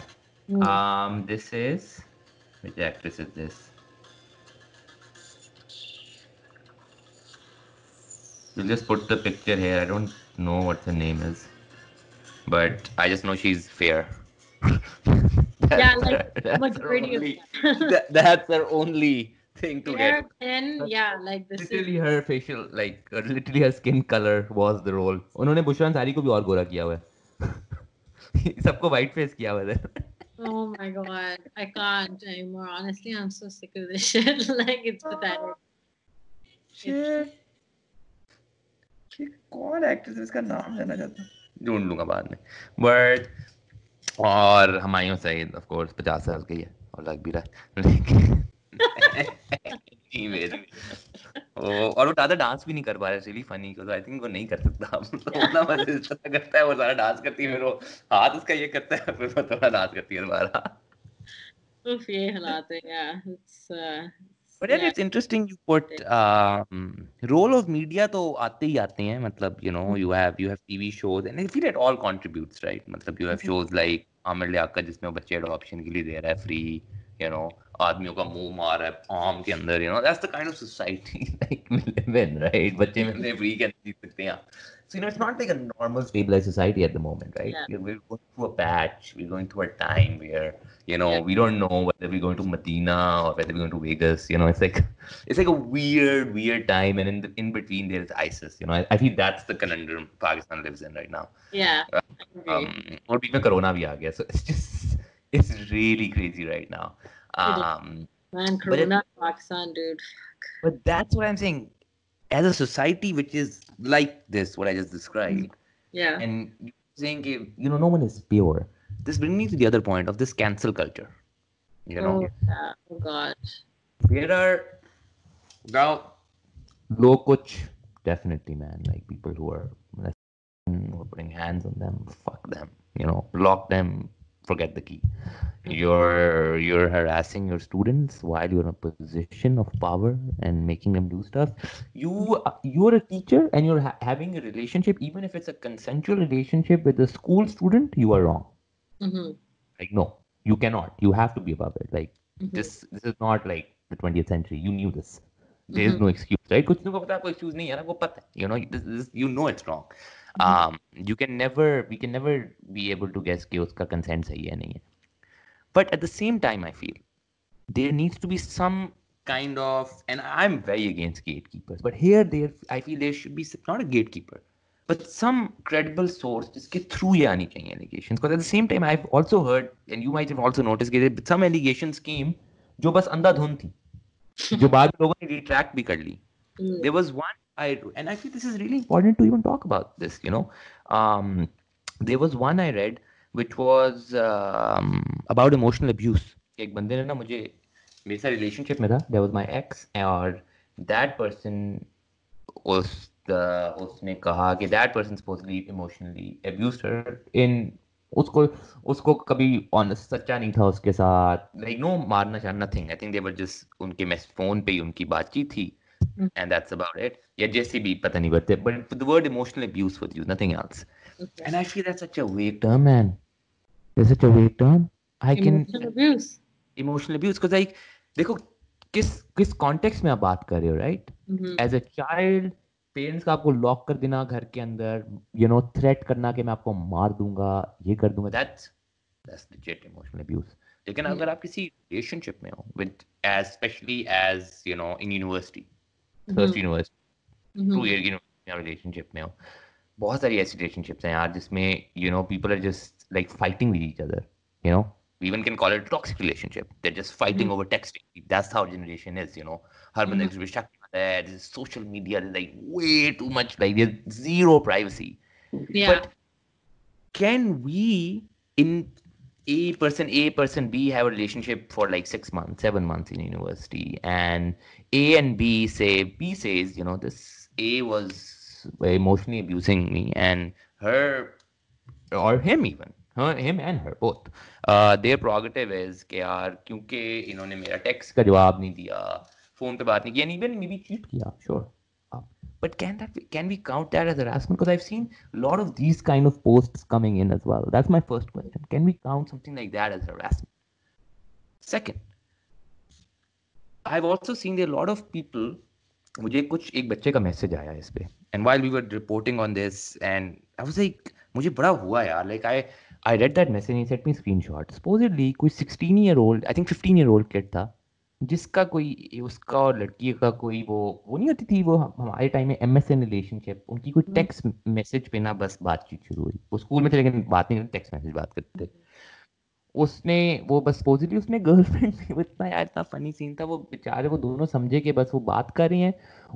mm. um this is which actress is this? We'll just put the picture here. I don't know what her name is, but I just know she's fair. That's Yeah, her- like that's her majority of only- them. that- that's her only thing to Fair get. and yeah like this is Literally her facial, like uh, literally her skin color was the role. उन्होंने बुशरा अंसारी को भी और गोरा किया हुआ है सबको white face किया हुआ है Oh my god I can't anymore. Honestly I'm so sick of this shit. Like it's pathetic. Shit. कौन एक्ट्रेस है इसका नाम जानना चाहता हूँ ढूंढ लूँगा बाद में। बट और हमायूं सईद ऑफ़ कोर्स पचास साल की है और लग भी रहा है। और वो ज़्यादा डांस भी नहीं कर पा रहे रियली फनी आई थिंक वो नहीं कर सकता। मतलब उतना मज़े करता है वो सारा डांस करती है मेरे हाथ उसका ये करता है फिर वो थोड़ा डांस करती है दोबारा। उफ ये हालात है यार it's but it's interesting you put role of media तो आते ही आते हैं मतलब you know you have you have TV shows and all contributes right मतलब you have shows like Aamir Liaquat जिसमें वो बच्चे एडॉप्शन के लिए दे रहा है फ्री you know आदमियों का मुंह मार रहा है आम के अंदर you know that's the kind of society like we live in right बच्चे मिलते हैं free के अंदर जीत सकते हैं So, you know, it's not like a normal stabilized society at the moment, right? Yeah. We're, we're going through a patch. We're going through a time where, you know, Yeah. we don't know whether we're going to Medina or whether we're going to Vegas. You know, it's like it's like a weird, weird time. And in the, in between, there's ISIS. You know, I, I think that's the conundrum Pakistan lives in right now. Yeah. I agree. Um, और बीच में corona भी आ गया. So it's just, it's really crazy right now. Um, Man, but it- Corona, Pakistan, dude. but that's what I'm saying. As a society which is like this, what I just described, Yeah. and saying, you know, no one is pure. This brings me to the other point of this cancel culture. You know, Oh, yeah. Oh, God. there are now low coach definitely, man. Like people who are are putting hands on them, fuck them. You know, lock them forget the key. You're you're harassing your students while you're in a position of power and making them do stuff. You you're a teacher and you're ha- having a relationship. Even if it's a consensual relationship with a school student you are wrong. Mm-hmm. like no you cannot. You have to be above it. Like mm-hmm. this this is not like the 20th century. You knew this. There is mm-hmm. no excuse right? kuch excuse you know this, this, you know it's wrong. um you can never we can never be able to guess कि उसका consent सही है नहीं है but at the same time I feel there needs to be some kind of and I'm very against gatekeepers but here there I feel there should be s- not a gatekeeper but some credible source जिसके through ये आनी चाहिए allegations because at the same time I've also heard and you might have also noticed कि there- some allegations came जो बस अंधाधुंध थी जो बाद में लोगों ने रिट्रैक्ट भी कर ली Mm. there was one I and I feel this is really important to even talk about this. You know, um, there was one I read which was um, about emotional abuse. एक बंदे ने ना मुझे मेरे साथ relationship में था there was my ex और that person उस the, उसने कहा कि that person supposedly emotionally abused her in उसको उसको कभी ऑनेस्ट सच्चा नहीं था उसके साथ लाइक नो मारना चाहना nothing I think they were just उनके मैस फोन पे ही उनकी बातचीत थी and that's about it या जैसे भी पता नहीं but but the word emotional abuse was used nothing else Okay. and I feel that's such a vague term man it's such a vague term I emotional can Emotional abuse. emotional abuse because like देखो किस किस context में आप बात कर रहे हो right Mhm. As a child parents का आपको लॉक कर देना घर के अंदर यू नो थ्रेट करना कि मैं आपको मार दूँगा ये कर दूँगा that's that's legit emotional abuse लेकिन अगर आप किसी रिलेशनशिप में हो with as especially as you know in university first Mhm. University Mhm. To year university relationship में हो बहुत सारी ऐसी रिलेशनशिप्स हैं यार जिसमें you know people are just like fighting with each other you no we even can call it a toxic relationship. They're just fighting over texting. That's how generation is, you know. हर बंदे Mhm. एक दूसरे को शक करता है. This is social media. There's like way too much. Like there's zero privacy. Yeah. But can we, in A person A, person B, have a relationship for like six months, seven months in university, and A and B say B says, you know, this A was emotionally abusing me, and her or him even her, him and her both uh, their prerogative is कि यार क्योंकि इन्होंने मेरा text का जवाब नहीं दिया phone पे बात नहीं की and even maybe cheat किया sure Uh, but can that be, can we count that as harassment because I've seen a lot of these kind of posts coming in as well that's my first question can we count something like that as harassment second I've also seen there are a lot of people मुझे कुछ एक बच्चे का message आया इस पे and while we were reporting on this and I was like मुझे बड़ा हुआ यार like I I read that message and he sent me screenshot supposedly कोई 16 year old I think 15 year old kid था जिसका कोई उसका और लड़की का कोई वो वो नहीं होती थी वो हमारे टाइम में एम एस एन रिलेशनशिप उनकी कोई हम्म। टेक्स्ट मैसेज पे ना बस बातचीत शुरू हुई। वो स्कूल में थे लेकिन बात नहीं टेक्स्ट मैसेज बात करते थे। उसने वो बस सपोजिटली उसने गर्लफ्रेंड वो इतना यार इतना फनी सीन था वो बेचारे वो दोनों समझे कि बस वो बात कर रही हैं।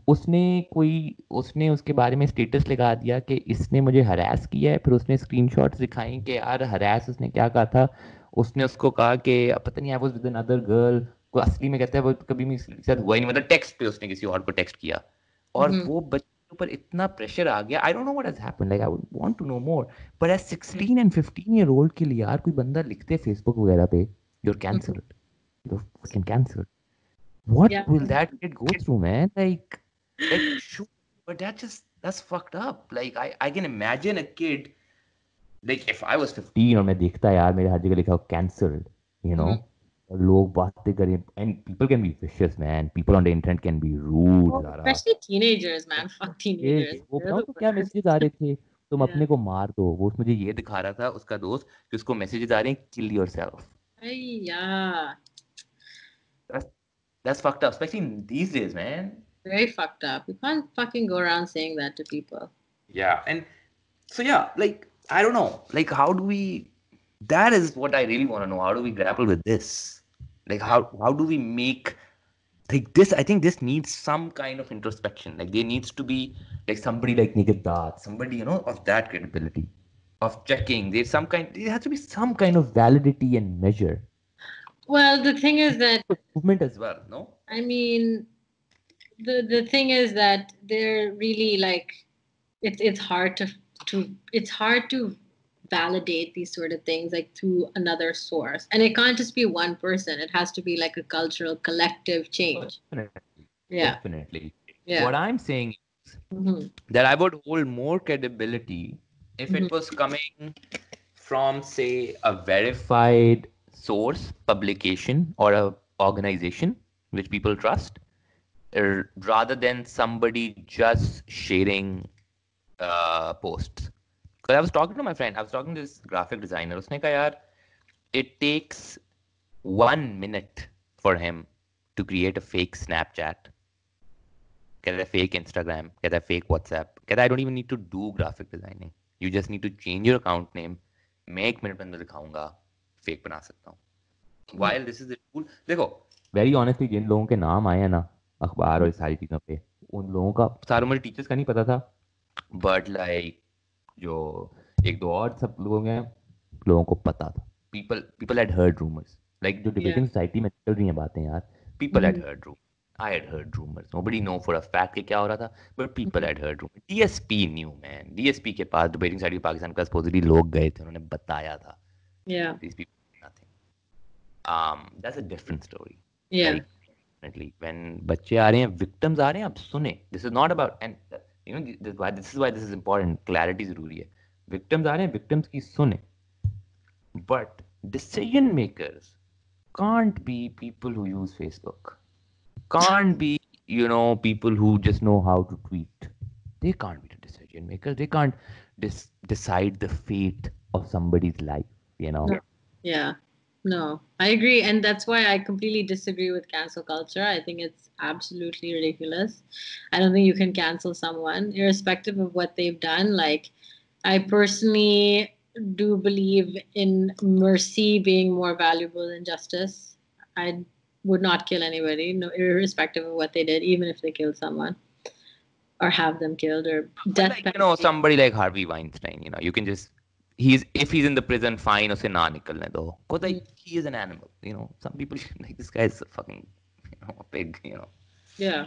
उसने कोई उसने उसके बारे में स्टेटस लगा दिया कि इसने मुझे हरास किया है फिर उसने स्क्रीनशॉट्स दिखाई कि यार हरास उसने क्या कहा था? उसने उसको कहा कि पता नहीं I was with another girl को असली में कहता है वो कभी भी इसके साथ हुआ ही नहीं। मतलब टेक्स्ट पे उसने किसी और को टेक्स्ट किया। और हम्म। वो बच्चे के ऊपर इतना प्रेशर आ गया। I don't know what has happened like I would want to know more but as 16 and 15 year old के लिए यार कोई बंदा लिखते फेसबुक वगैरह पे you are cancelled you are fucking cancelled what Yeah. will that kid go through man? Like like shoot but that just that's fucked up. Like i i can imagine a kid like if i was 15 और मैं देखता यार मेरे हर जगह लिखा cancelled you know? Mhm. लोग बातें करें and people can be vicious man people on the internet can be rude especially teenagers man fuck teenagers वो बताओ तो क्या मैसेजेस आ रहे थे? तुम yeah. अपने को मार दो। वो मुझे ये दिखा रहा था उसका दोस्त कि उसको मैसेजेस आ रहे हैं kill yourself Aiah that's fucked up especially these days man very fucked up you can't fucking go around saying that to people yeah and so yeah like I don't know like how do we that is what i really want to know. How do we grapple with this? Like how how do we make like this i think this needs some kind of introspection. Like there needs to be like somebody like Niket Datt, somebody you know of that credibility of checking. There's some kind there has to be some kind of validity and measure. Well the thing is that movement as well no? I mean the the thing is that they're really like it's it's hard to to it's hard to validate these sort of things like through another source. And it can't just be one person. It has to be like a cultural collective change. Definitely. yeah. Definitely. Yeah. What i'm saying is mm-hmm. that i would hold more credibility if mm-hmm. it was coming from say a verified source publication or a organization which people trust er, rather than somebody just sharing uh, posts because I was talking to my friend, I was talking to this graphic designer. उसने कहा यार, it takes one minute for him to create a fake Snapchat, get a fake Instagram, get a fake WhatsApp. Get I don't even need to do graphic designing. You just need to change your account name. मैं एक minute में अंदर दिखाऊँगा fake बना सकता हूँ while this is tool देखो very honestly जिन लोगों के नाम आए हैं ना अखबार और सारी चीज़ों पे उन लोगों का सारे मुझे टीचर्स का नहीं पता था बट लाइक जो एक दो और सब लोगों के लोगों को पता था। People people had heard rumours like जो डिबेटिंग सोसाइटी में चल रही हैं बातें यार people had heard room I had heard rumours nobody know for a fact कि क्या हो रहा था but people had heard rumours DSP new man DSP के पास डिबेटिंग सोसाइटी पाकिस्तान का सपोजिटली लोग गए थे उन्होंने बताया था। Yeah. um, that's a different story. Yeah. Like, when बच्चे आ रहे हैं victims आ रहे हैं अब सुने. This is not about and you know this, why this is why this is important. Clarity zaruri hai victims aa rahe victims ki sune but decision makers can't be people who use facebook. Can't be you know people who just know how to tweet. They can't be the decision makers. They can't dis- decide the fate of somebody's life you know? Yeah no, I agree. And that's why I completely disagree with cancel culture. I think it's absolutely ridiculous. I don't think you can cancel someone, irrespective of what they've done. Like, I personally do believe in mercy being more valuable than justice. I would not kill anybody, no, irrespective of what they did, even if they killed someone or have them killed or death. Like, you know, somebody like Harvey Weinstein, you know, you can just he's if he's in the prison, fine. Or say na nikalne do. Cause like mm. he is an animal. You know, some people like this guy is a fucking you know a pig. You know. Yeah.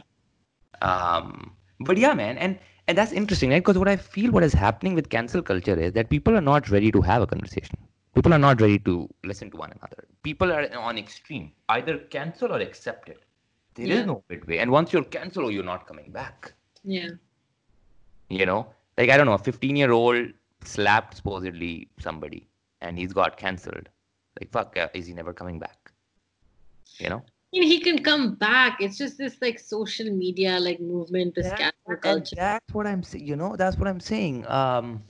Um. But yeah, man, and and that's interesting, right? Because what I feel what is happening with cancel culture is that people are not ready to have a conversation. People are not ready to listen to one another. People are on extreme, either cancel or accept it. There yeah. is no midway. And once you're canceled, you're not coming back. Yeah. You know, like I don't know, a 15 year old slapped supposedly somebody and he's got cancelled. Like fuck, uh, is he never coming back? You know. I mean, he can come back. It's just this like social media like movement, this cancel culture. That's what I'm saying. You know, that's what I'm saying. Um,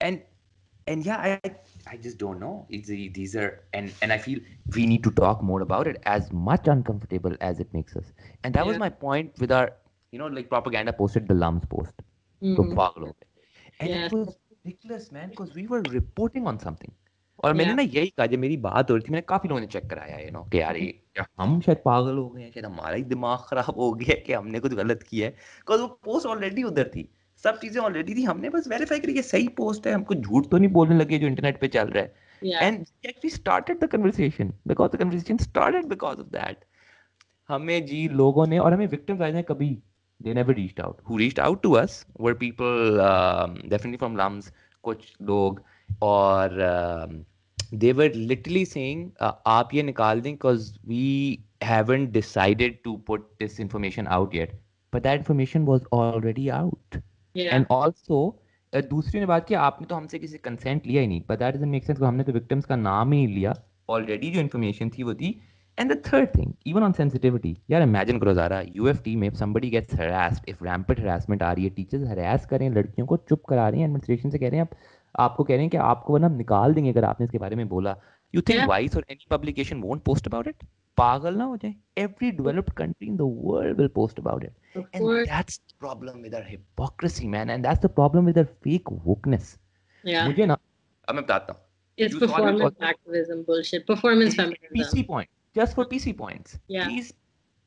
and and yeah, I I just don't know. It's, these are and and I feel we need to talk more about it. As much uncomfortable as it makes us, and that yeah. was my point with our, you know, like propaganda posted the Lums post. Mm-hmm. And yeah. it was ridiculous man because we were reporting on something. और मैंने ना यही कहा जब मेरी बात हो रही थी मैंने काफ़ी लोगों ने चेक कराया यू नो कि यार ये हम शायद पागल हो गए हैं शायद हमारा ही दिमाग खराब हो गया कि हमने कुछ गलत किया है। बिकॉज़ वो पोस्ट ऑलरेडी उधर थी। सब चीज़ें ऑलरेडी थी। हमने बस वेरीफाई करी ये सही पोस्ट है हमको झूठ तो नहीं बोलने लगे जो इंटरनेट पे चल रहा है। And actually started the conversation because the conversation started because of that हमें जी लोगों ने और हमें विक्टिम्स आए हैं कभी। They never reached out who reached out to us were people um, definitely from lums कुछ लोग और um, they were literally saying uh, आप ये निकाल दें because we haven't decided to put this information out yet but that information was already out yeah. and also uh, दूसरी ने बात की आपने तो हमसे किसी कंसेंट लिया ही नहीं but that doesn't make sense हमने तो victims का नाम ही नहीं लिया ऑलरेडी जो इन्फॉर्मेशन थी वो थी and the third thing even on sensitivity यार इमेजिन करो ज़ारा यूएफटी में somebody gets harassed if rampant harassment आ रही है टीचर्स हरास कर रहे हैं लड़कियों को चुप करा रहे हैं एडमिनिस्ट्रेशन से कह रहे हैं आप आपको कह रहे हैं कि आपको वरना निकाल देंगे अगर आपने इसके बारे में बोला। यू थिंक वाइस और any publication won't post about it पागल ना हो जाए। Every developed country in the world will post about it and that's the problem with our hypocrisy man and that's the problem with our fake wokeness मुझे ना अब मैं बताता हूँ। It's performance activism bullshit. Performance feminism. PC point. Just for PC points. Yeah. Please.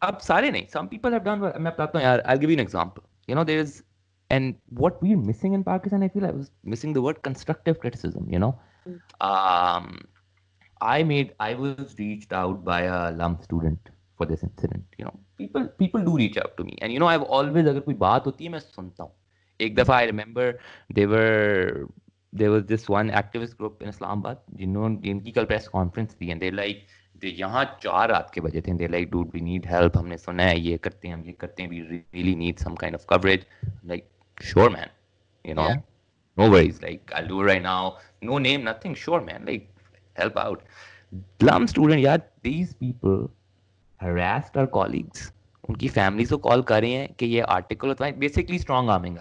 अब सारे नहीं. Some people have done. मैं बताता हूँ यार. I'll give you an example. You know there is and what we're missing in Pakistan, I feel I was missing the word constructive criticism, you know. Mm. Um, I made I was reached out by a LUM student for this incident. You know, people people do reach out to me. And you know, I've always अगर कोई बात होती है मैं सुनता हूँ. एक दफ़ा I remember they were there was this one activist group in Islamabad जिन्होंने जिनकी कल press conference थी and they like they यहाँ चार रात के बजे थे like dude we need help हमने सुना है ये करते हैं हम ये करते हैं we really need some kind of coverage like sure man you know no worries like I do right now no name nothing sure man like help out Glum student यार these people harassed our colleagues उनकी family को call कर रहे हैं कि ये article basically strong arming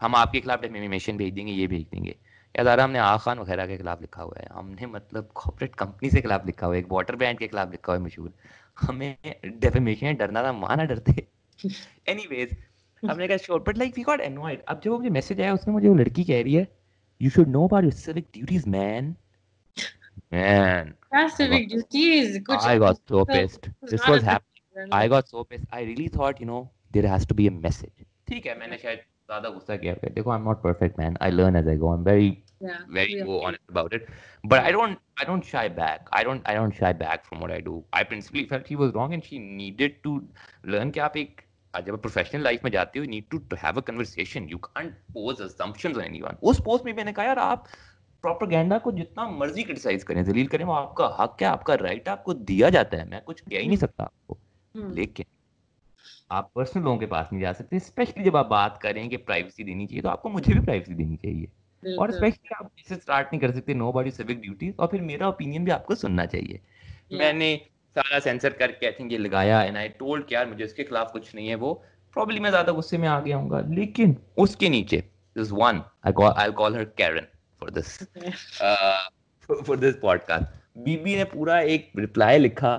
हम आपके खिलाफ डेफेमेशन भेज देंगे ये भेज देंगे। या दारा हमने आ खान वगैरह के खिलाफ लिखा हुआ है। हमने मतलब कॉर्पोरेट कंपनी से खिलाफ लिखा हुआ है एक वाटर ब्रांड के खिलाफ लिखा हुआ है मशहूर। हमें डेफेमेशन डरना था माना डरते। एनीवेज हमने कहा sure but like we got annoyed अब जब मुझे मैसेज आया उसमें मुझे वो लड़की कह रही है you should know about your civic duties man man. civic duties? good i got so pissed. this was happening i got so pissed. I really thought you know there has to be a message. ठीक है मैंने शायद ज़्यादा गुस्सा किया। देखो I am not perfect man I learn as I go I am very very go honest about it. But i don't i don't shy back. I don't i don't shy back from what i do. I principally felt he was wrong and she needed to learn कि आप एक जब professional life में जाते हो you need to have a conversation you can't pose assumptions on anyone उस post में मैंने कहा यार आप प्रोपेगेंडा को जितना मर्ज़ी क्रिटिसाइज करें जलील करें वो आपका हक है आपका राइट आपको दिया जाता है। मैं कुछ कह ही नहीं सकता आपको। हम्म। लेकिन आप पर्सनल लोगों के पास नहीं जा सकते स्पेशली जब आप बात करें कि प्राइवेसी देनी चाहिए तो आपको मुझे भी प्राइवेसी देनी चाहिए। और स्पेशली आप इसे स्टार्ट नहीं कर सकते नो बॉडी सिविक ड्यूटीज़ और फिर मेरा ओपिनियन भी आपको सुनना चाहिए। मैंने सारा सेंसर करके आई थिंक ये लगाया एंड आई टोल्ड कि यार मुझे इसके खिलाफ कुछ नहीं है वो। प्रॉब्ली मैं ज़्यादा गुस्से में आ गया हूँ लेकिन उसके नीचे this one I call I call her Karen for this for this podcast बीबी ने पूरा एक रिप्लाई लिखा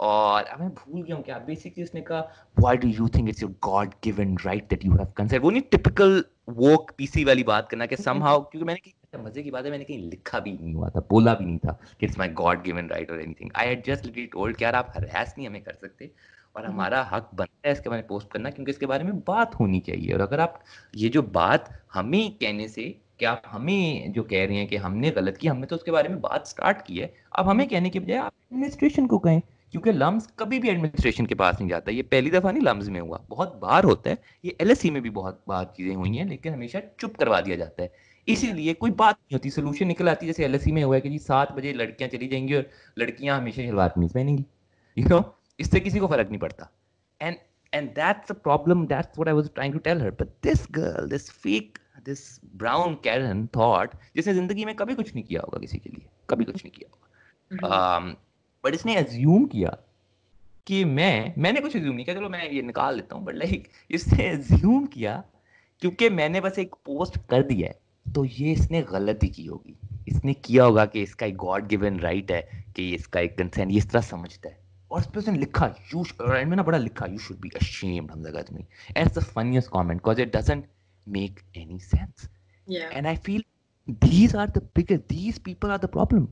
और अब मैं भूल गया हूँ क्या? बेसिकली उसने कहा why do you think it's your god given right that you have concern वो नहीं टिपिकल वोक पीसी वाली बात करना कि समहाउ क्योंकि मैंने कहीं अच्छा मज़े की बात है मैंने कहीं लिखा भी नहीं हुआ था बोला भी नहीं था कि it's my god given right और anything I had just literally told कि यार आप हरास नहीं हमें कर सकते और हम्म। हमारा हक बनता है इसके बारे में पोस्ट करना क्योंकि इसके बारे में बात होनी चाहिए। और अगर आप ये जो बात हमें कहने से कि आप हमें जो कह रहे हैं कि हमने गलत किया हमने तो उसके बारे में बात स्टार्ट की है अब हमें कहने के बजाय आप एडमिनिस्ट्रेशन को कहें। क्योंकि लम्स कभी भी एडमिनिस्ट्रेशन के पास नहीं जाता। ये पहली दफ़ा नहीं लम्स में हुआ। बहुत बार होता है। ये एलएससी में भी बहुत बार चीज़ें हुई हैं लेकिन हमेशा चुप करवा दिया जाता है। इसीलिए कोई बात नहीं होती। सोल्यूशन निकल आती जैसे एलएससी में हुआ है कि जी सात बजे लड़कियाँ चली जाएँगी और लड़कियाँ हमेशा शलवार कमीज पहनेंगी। यू नो इससे किसी को फ़र्क नहीं पड़ता। And and that's a problem that's what I was trying to tell her but this girl this fake this brown Karen thought जिसने ज़िंदगी में कभी कुछ नहीं किया होगा किसी के लिए। कभी कुछ नहीं किया होगा। बट इसने एज्यूम किया कि मैं मैंने कुछ एज्यूम नहीं किया। चलो मैं ये निकाल लेता हूँ बट लाइक इसने एज्यूम किया क्योंकि मैंने बस एक पोस्ट कर दिया है तो ये इसने गलती की होगी। इसने किया होगा कि इसका एक गॉड गिवन राइट है कि इसका एक कंसर्न ये इस तरह समझता है। और उस पर उसने लिखा यू एंड में ना बड़ा लिखा you should be ashamed Hamza Ghazmi and it's the funniest comment because it doesn't make any sense and I feel these are the biggest these people are the problem.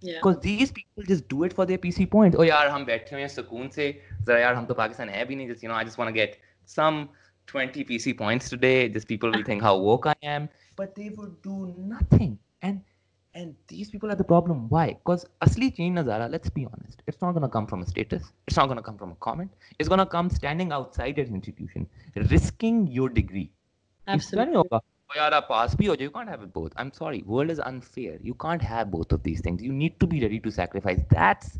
because these people just do it for their PC points. Oh यार हम बैठे हुए हैं सुकून से जरा यार हम तो पाकिस्तान है भी नहीं just you know I just want to get some 20 PC points today. Just people will think how woke I am, but they would do nothing. And and these people are the problem. Why? Because asli change nazara, let's be honest, it's not gonna come from a status. It's not gonna come from a comment. It's gonna come standing outside an institution, risking your degree. Absolutely. यार आप पास भी हो जाए you can't have it both I am sorry world is unfair you can't have both of these things you need to be ready to sacrifice that's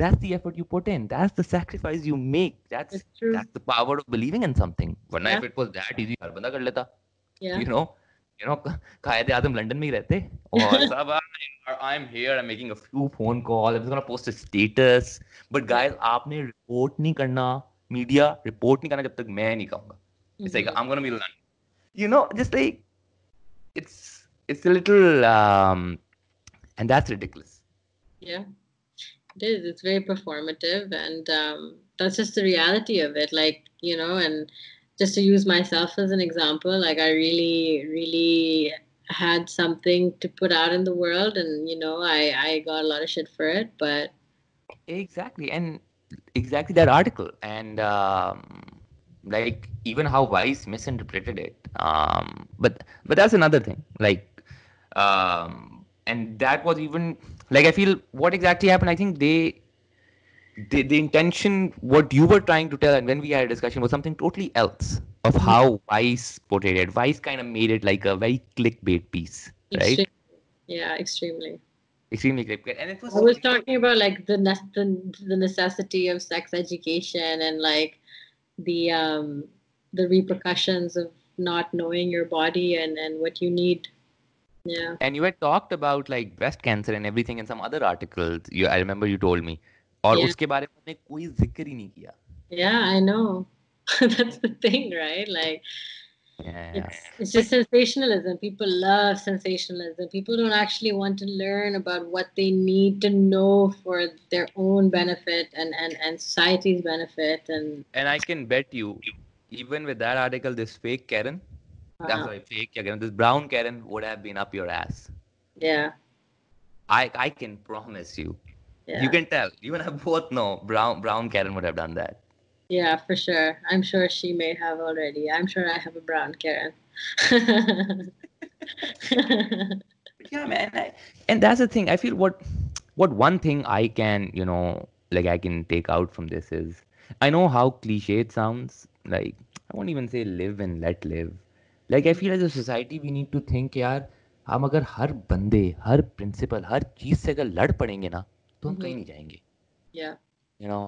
that's the effort you put in that's the sacrifice you make that's that's the power of believing in something वरना yeah. if it was that easy हर बंदा कर लेता yeah. you know you know कायदे आजम London में ही रहते और सब I'm here I'm making a few phone calls I'm just gonna post a status but guys आपने report नहीं करना media report नहीं करना जब तक मैं नहीं कहूँगा it's like I'm gonna be London you know just like it's it's a little um and that's ridiculous. Yeah. It is. It's very performative and um that's just the reality of it like you know and just to use myself as an example, like I really, really had something to put out in the world, and you know, I I got a lot of shit for it, but exactly, and exactly that article, and um, like even how Vice misinterpreted it. Um, but but that's another thing. Like, um, and that was even like I feel what exactly happened. I think they the, the intention, what you were trying to tell, and when we had a discussion, was something totally else of mm-hmm. how Vice portrayed it. Vice kind of made it like a very clickbait piece, right? Yeah, extremely. Extremely clickbait, and it was. I was talking about like the, ne- the the necessity of sex education and like the um the repercussions of not knowing your body and and what you need yeah and you had talked about like breast cancer and everything in some other articles you i remember you told me और yeah. उसके बारे में कोई जिक्र ही नहीं किया yeah i know that's the thing right like yeah. It's, it's just sensationalism. People love sensationalism. People don't actually want to learn about what they need to know for their own benefit and, and, and society's benefit. And and I can bet you, even with that article, this fake Karen, uh-huh. that's why fake Karen, this brown Karen would have been up your ass. Yeah. I I can promise you. Yeah. You can tell. You and I both know Brown Brown Karen would have done that. Yeah, for sure. I'm sure she may have already. I'm sure I have a brown Karen. yeah, man. I, and that's the thing. I feel what what one thing I can, you know, like I can take out from this is I know how cliche it sounds. Like I won't even say live and let live. Like I feel as a society we need to think यार हम अगर हर बंदे हर principal हर चीज से अगर लड़ पड़ेंगे ना तो हम कहीं नहीं जाएंगे यू नो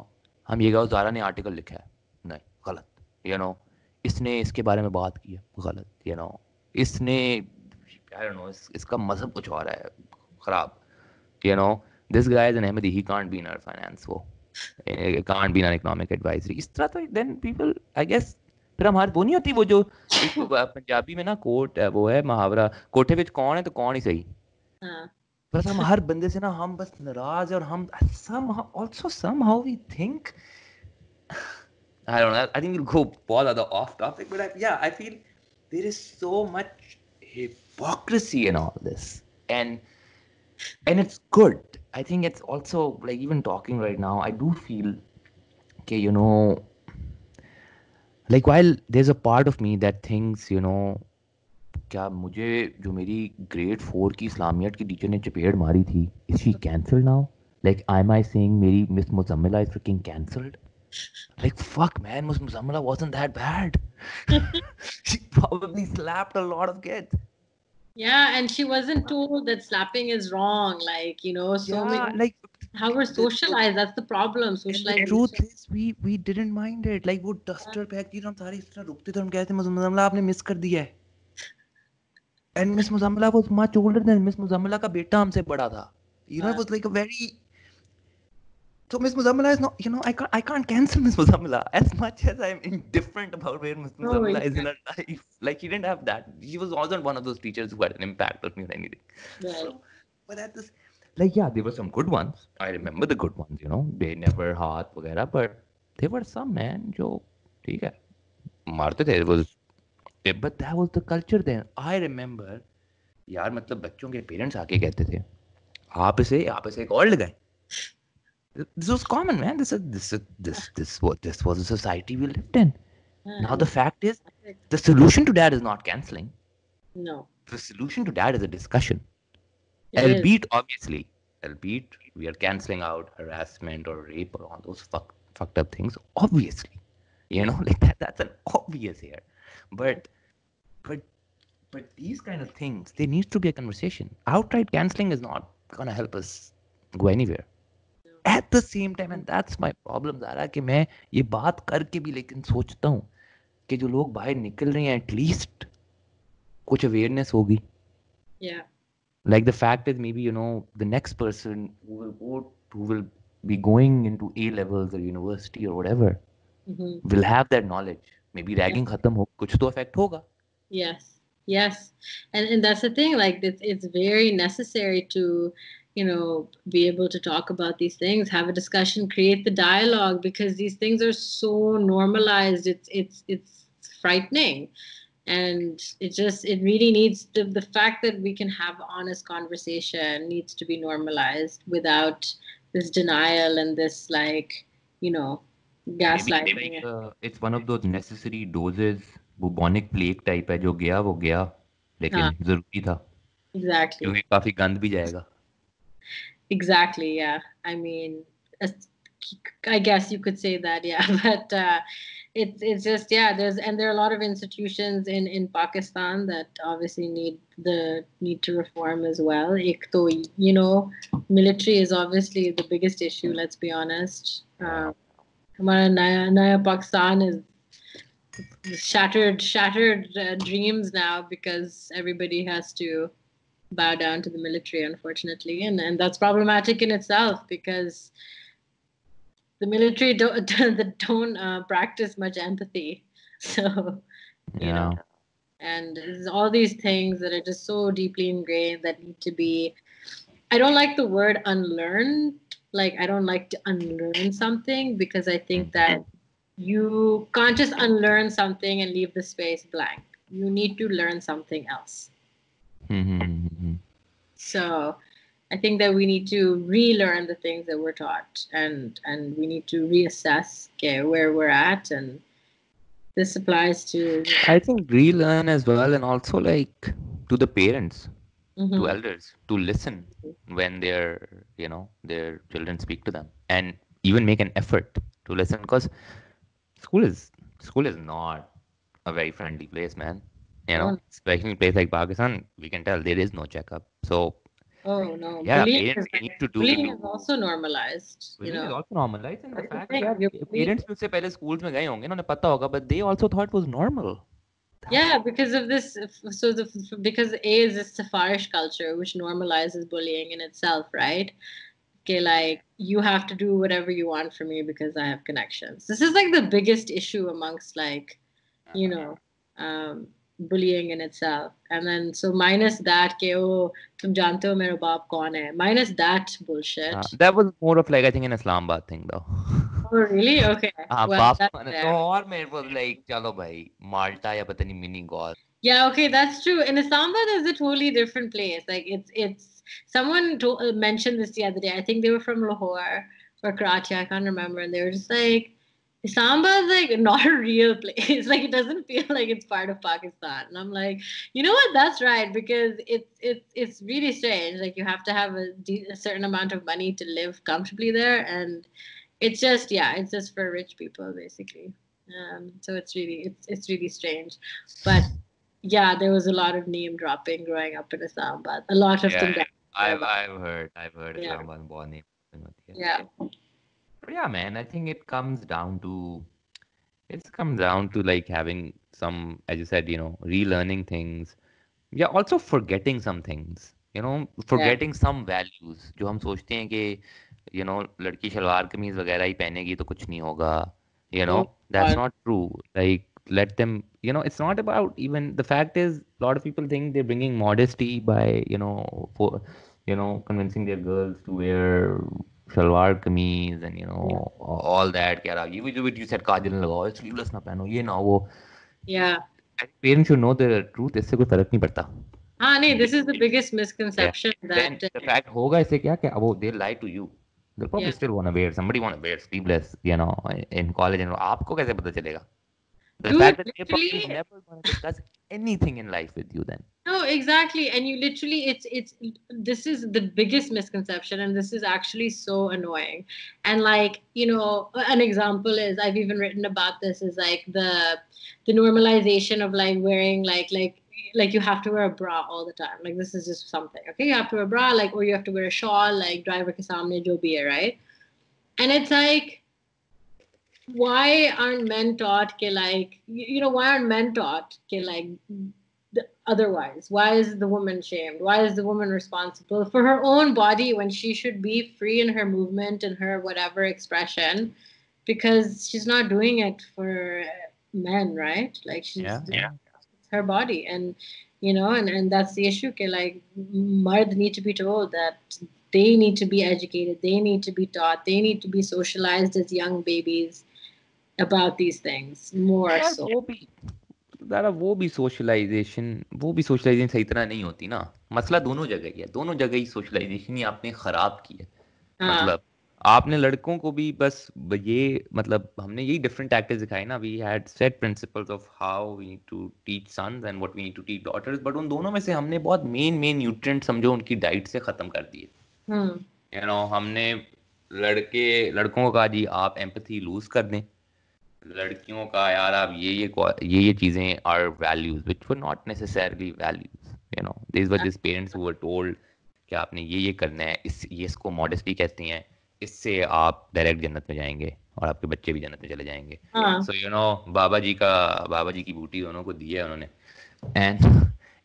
हम ये गाओ जारा ने आर्टिकल लिखा है। नहीं गलत। यू नो इसने इसके बारे में बात की है। गलत यू नो इसने नो इस, इसका मज़हब कुछ और है खराब। You know this guy is an Ahmadi he can't be in our finance वो। Can't be in economic advisory इस तरह तो देन पीपल आई गेस फिर हमारी वो नहीं होती वो जो पंजाबी में ना कोट वो है मुहावरा। कोठे विच कौन है तो कौन ही सही। हाँ. बस हम हर बंदे से ना हम बस नाराज और हम somehow also somehow we think I don't know I think we'll go all other off topic but I, yeah I feel there is so much hypocrisy in all this and and it's good I think it's also like even talking right now I do feel okay you know like while there's a part of me that thinks you know क्या मुझे जो मेरी grade four की इस्लामियत की teacher ने चपेड़ मारी थी is she cancel now like I my saying मेरी miss Muzammila is freaking cancelled like fuck man miss muzammila wasn't that bad she probably slapped a lot of kids yeah and she wasn't told that slapping is wrong like you know so yeah, many like how we're socialized that's the problem socialized the truth is we we didn't mind it like वो duster pack की हम सारे इस तरह रुकते थे हम कहते मुजम्मिला आपने मिस कर दिया है and Miss Muzammila was much older than Miss Muzammila का बेटा हमसे बड़ा था you know it was like a very so Miss Muzammila is not you know I can't I can't cancel Miss Muzammila as much as I'm indifferent about where Miss Muzammila oh, is in her life like she didn't have that she was wasn't one of those teachers who had an impact on me or anything right. so, but at this like yeah there were some good ones I remember the good ones you know they never वगैरह but there were some man जो ठीक है मारते थे it was but that was the culture then I remember यार मतलब बच्चों के पेरेंट्स आके कहते थे आप इसे आप इसे एक और लगाएं this was common man this is this this this what this was a society we lived in now the fact is the solution to that is not canceling no the solution to that is a discussion it albeit is. obviously albeit we are canceling out harassment or rape or all those fuck, fucked up things obviously you know like that that's an obvious here but but but these kind of things there needs to be a conversation outright canceling is not going to help us go anywhere at the same time and that's my problem Zaara कि मैं ये बात करके भी लेकिन सोचता हूँ कि जो लोग बाहर निकल रहे हैं एटलीस्ट कुछ awareness होगी Yeah. like the fact is maybe you know the next person who will go who will be going into A levels or university or whatever hmm will have that knowledge maybe ragging khatam to effect hoga Yes. Yes. And and that's the thing. Like it's it's very necessary to, you know, be able to talk about these things, have a discussion, create the dialogue because these things are so normalized. It's it's it's frightening. And it just it really needs the the fact that we can have honest conversation needs to be normalized without this denial and this like, you know, maybe, gaslighting. maybe uh, it's one of those necessary doses bubonic plague type है जो गया वो गया लेकिन हाँ. जरूरी था Exactly. क्योंकि काफी गंद भी जाएगा Exactly, yeah. I mean, as- I guess you could say that, yeah. But uh, it's it's just yeah. There's and there are a lot of institutions in in Pakistan that obviously need the need to reform as well. Ek to, you know, military is obviously the biggest issue. Let's be honest. Um, हमारा नया नया Pakistan is shattered shattered uh, dreams now because everybody has to bow down to the military unfortunately. And and that's problematic in itself because the military don't don't uh, practice much empathy. So you yeah. know and all these things that are just so deeply ingrained that need to be i don't like the word unlearned. Like i don't like to unlearn something because i think that you can't just unlearn something and leave the space blank you need to learn something else Mhm. so I think that we need to relearn the things that we're taught and and we need to reassess okay, where we're at and this applies to I think relearn as well and also like to the parents Mhm. to elders to listen when their you know their children speak to them and even make an effort to listen because school is school is not a very friendly place, man. You know, oh. especially in a place like Pakistan, we can tell there is no checkup. So Oh no! Yeah, bullying parents is, need to do. Bullying is also normalized. Bullying you know? is also normalized, and the fact that your parents मुझसे पहले schools में गए होंगे ना उन्हें पता होगा, but they also thought it was normal. Yeah, because of this, so the because A is a sifarish culture which normalizes bullying in itself, right? okay, like you have to do whatever you want for me because I have connections. This is like the biggest issue amongst like, uh-huh. you know, um, bullying in itself. And then so minus that ke oh, tum jante baap kaun hai. Minus that bullshit. Uh, that was more of like I think an Islamabad thing though. Oh, really? Okay. Like. Yeah, okay, that's true. In Islamabad is a totally different place. Like it's it's someone to, uh, mentioned this the other day. I think they were from Lahore or Karachi. I can't remember, and they were just like, Islamabad is like not a real place. like it doesn't feel like it's part of Pakistan. And I'm like, you know what? That's right because it's it's it's really strange. Like you have to have a, de- a certain amount of money to live comfortably there, and it's just yeah, it's just for rich people basically. Um, so it's really it's it's really strange, but yeah, there was a lot of name dropping growing up in Islamabad. A lot of them. Yeah, got- I've I've heard I've heard Yeah. Islamabad में बहुत name होती है Yeah. But yeah, man, I think it comes down to it comes down to like having some, as you said, you know, relearning things. Yeah, also forgetting some things. You know, forgetting some values. जो हम सोचते हैं कि you know लड़की शलवार कमीज वगैरह ही पहनेगी तो कुछ नहीं होगा. You know, Oh, that's God. not true. Like let them. You know, it's not about even the fact is a lot of people think they're bringing modesty by you know for you know convincing their girls to wear salwar kameez and you know all that क्या रहा ये भी जो भी you said काजल ना लगाओ sleeveless ना पहनो ये ना वो Yeah. parents should know the truth इससे कोई फर्क नहीं पड़ता Ah, nee, this is the biggest misconception then that. the fact होगा इससे क्या क्या वो they lie to you they'll probably Yeah. still want to wear somebody want to wear sleeveless you know in college and आपको कैसे पता चलेगा The Dude, fact that literally- never going to discuss anything in life with you then No, exactly. And you literally, it's, it's, this is the biggest misconception. And this is actually so annoying. And like, you know, an example is I've even written about this is like the, the normalization of like wearing like, like, like you have to wear a bra all the time. Like this is just something. Okay. You have to wear a bra, like, or you have to wear a shawl, like driver ke samne jo bhi hai, right? And it's like, why aren't men taught ke like you know why aren't men taught ke like the, otherwise? Why is the woman shamed? Why is the woman responsible for her own body when she should be free in her movement and her whatever expression? Because she's not doing it for men, right? Like she's Yeah, yeah. her body, and you know, and and that's the issue. Okay, like mard need to be told that they need to be educated, they need to be taught, they need to be socialized as young babies about these things more यार so. वो भी दादा वो भी socialisation वो भी socialisation सही तरह नहीं होती ना। मसला दोनों जगह ही है दोनों जगह ही सोशलाइजेशन ही आपने खराब की है। हाँ, मतलब आपने लड़कों को भी बस ये मतलब हमने यही डिफरेंट टैक्टिक्स दिखाई ना we had set principles of how we need to teach sons and what we need to teach daughters but उन दोनों में से हमने बहुत मेन मेन न्यूट्रिएंट समझो उनकी डाइट से खत्म कर दिए। यू नो हमने लड़के लड़कों को जी आप एम्पैथी लूज कर दें। लड़कियों का यार आप ये ये ये ये चीज़ें are values which were not necessarily values you know this were this parents who were told कि आपने ये ये करना है इस ये इसको मॉडेस्टी कहते हैं इससे आप डायरेक्ट जन्नत में जाएँगे और आपके बच्चे भी जन्नत में चले जाएँगे। सो यू नो बाबा जी का बाबा जी की बूटी दोनों को दी है उन्होंने। And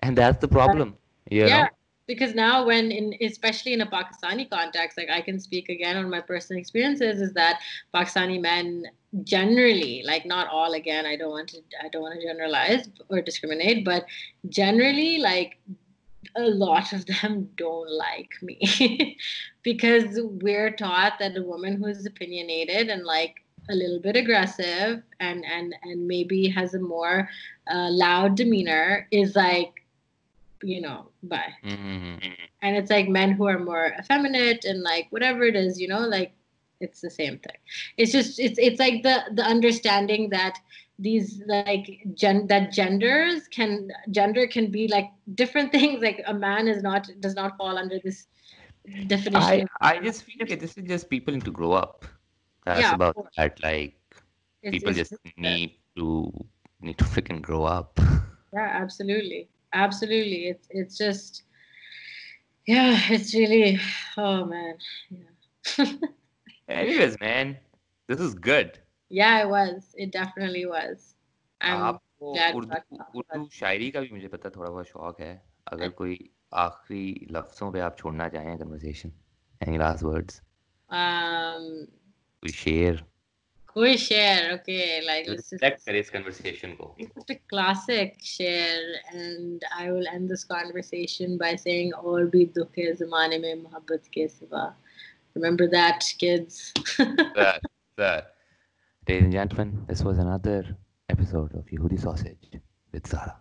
and that's the problem you know because now when in especially in a pakistani context like i can speak again on my personal experiences is that pakistani men generally like not all again i don't want to i don't want to generalize or discriminate but generally like a lot of them don't like me. Because we're taught that a woman who is opinionated and like a little bit aggressive and and and maybe has a more uh, loud demeanor is like you know bye Mm-hmm. and it's like men who are more effeminate and like whatever it is you know like it's the same thing it's just it's it's like the the understanding that these like gen that genders can gender can be like different things like a man is not does not fall under this definition I I just feel like this is just people need to grow up. That's Yeah, about that. Like it's- people it's just need to need to freaking grow up. yeah absolutely absolutely it's it's just yeah it's really oh man yeah Anyways, man, this is good. yeah it was it definitely was i'm आपको glad we Urdu talked about Urdu शायरी का भी मुझे पता थोड़ा बहुत शौक है अगर कोई आखिरी लफ्जों पे आप छोड़ना चाहें conversation any last words um कोई शेर कोई share okay like let's just reflect करे इस कन्वर्सेशन को It's a classic share, and I will end this conversation by saying, "और भी दुख है ज़माने में मोहब्बत के सिवा." Remember that, kids. that, that. Ladies and gentlemen, this was another episode of Yehudi Sausage with Zara.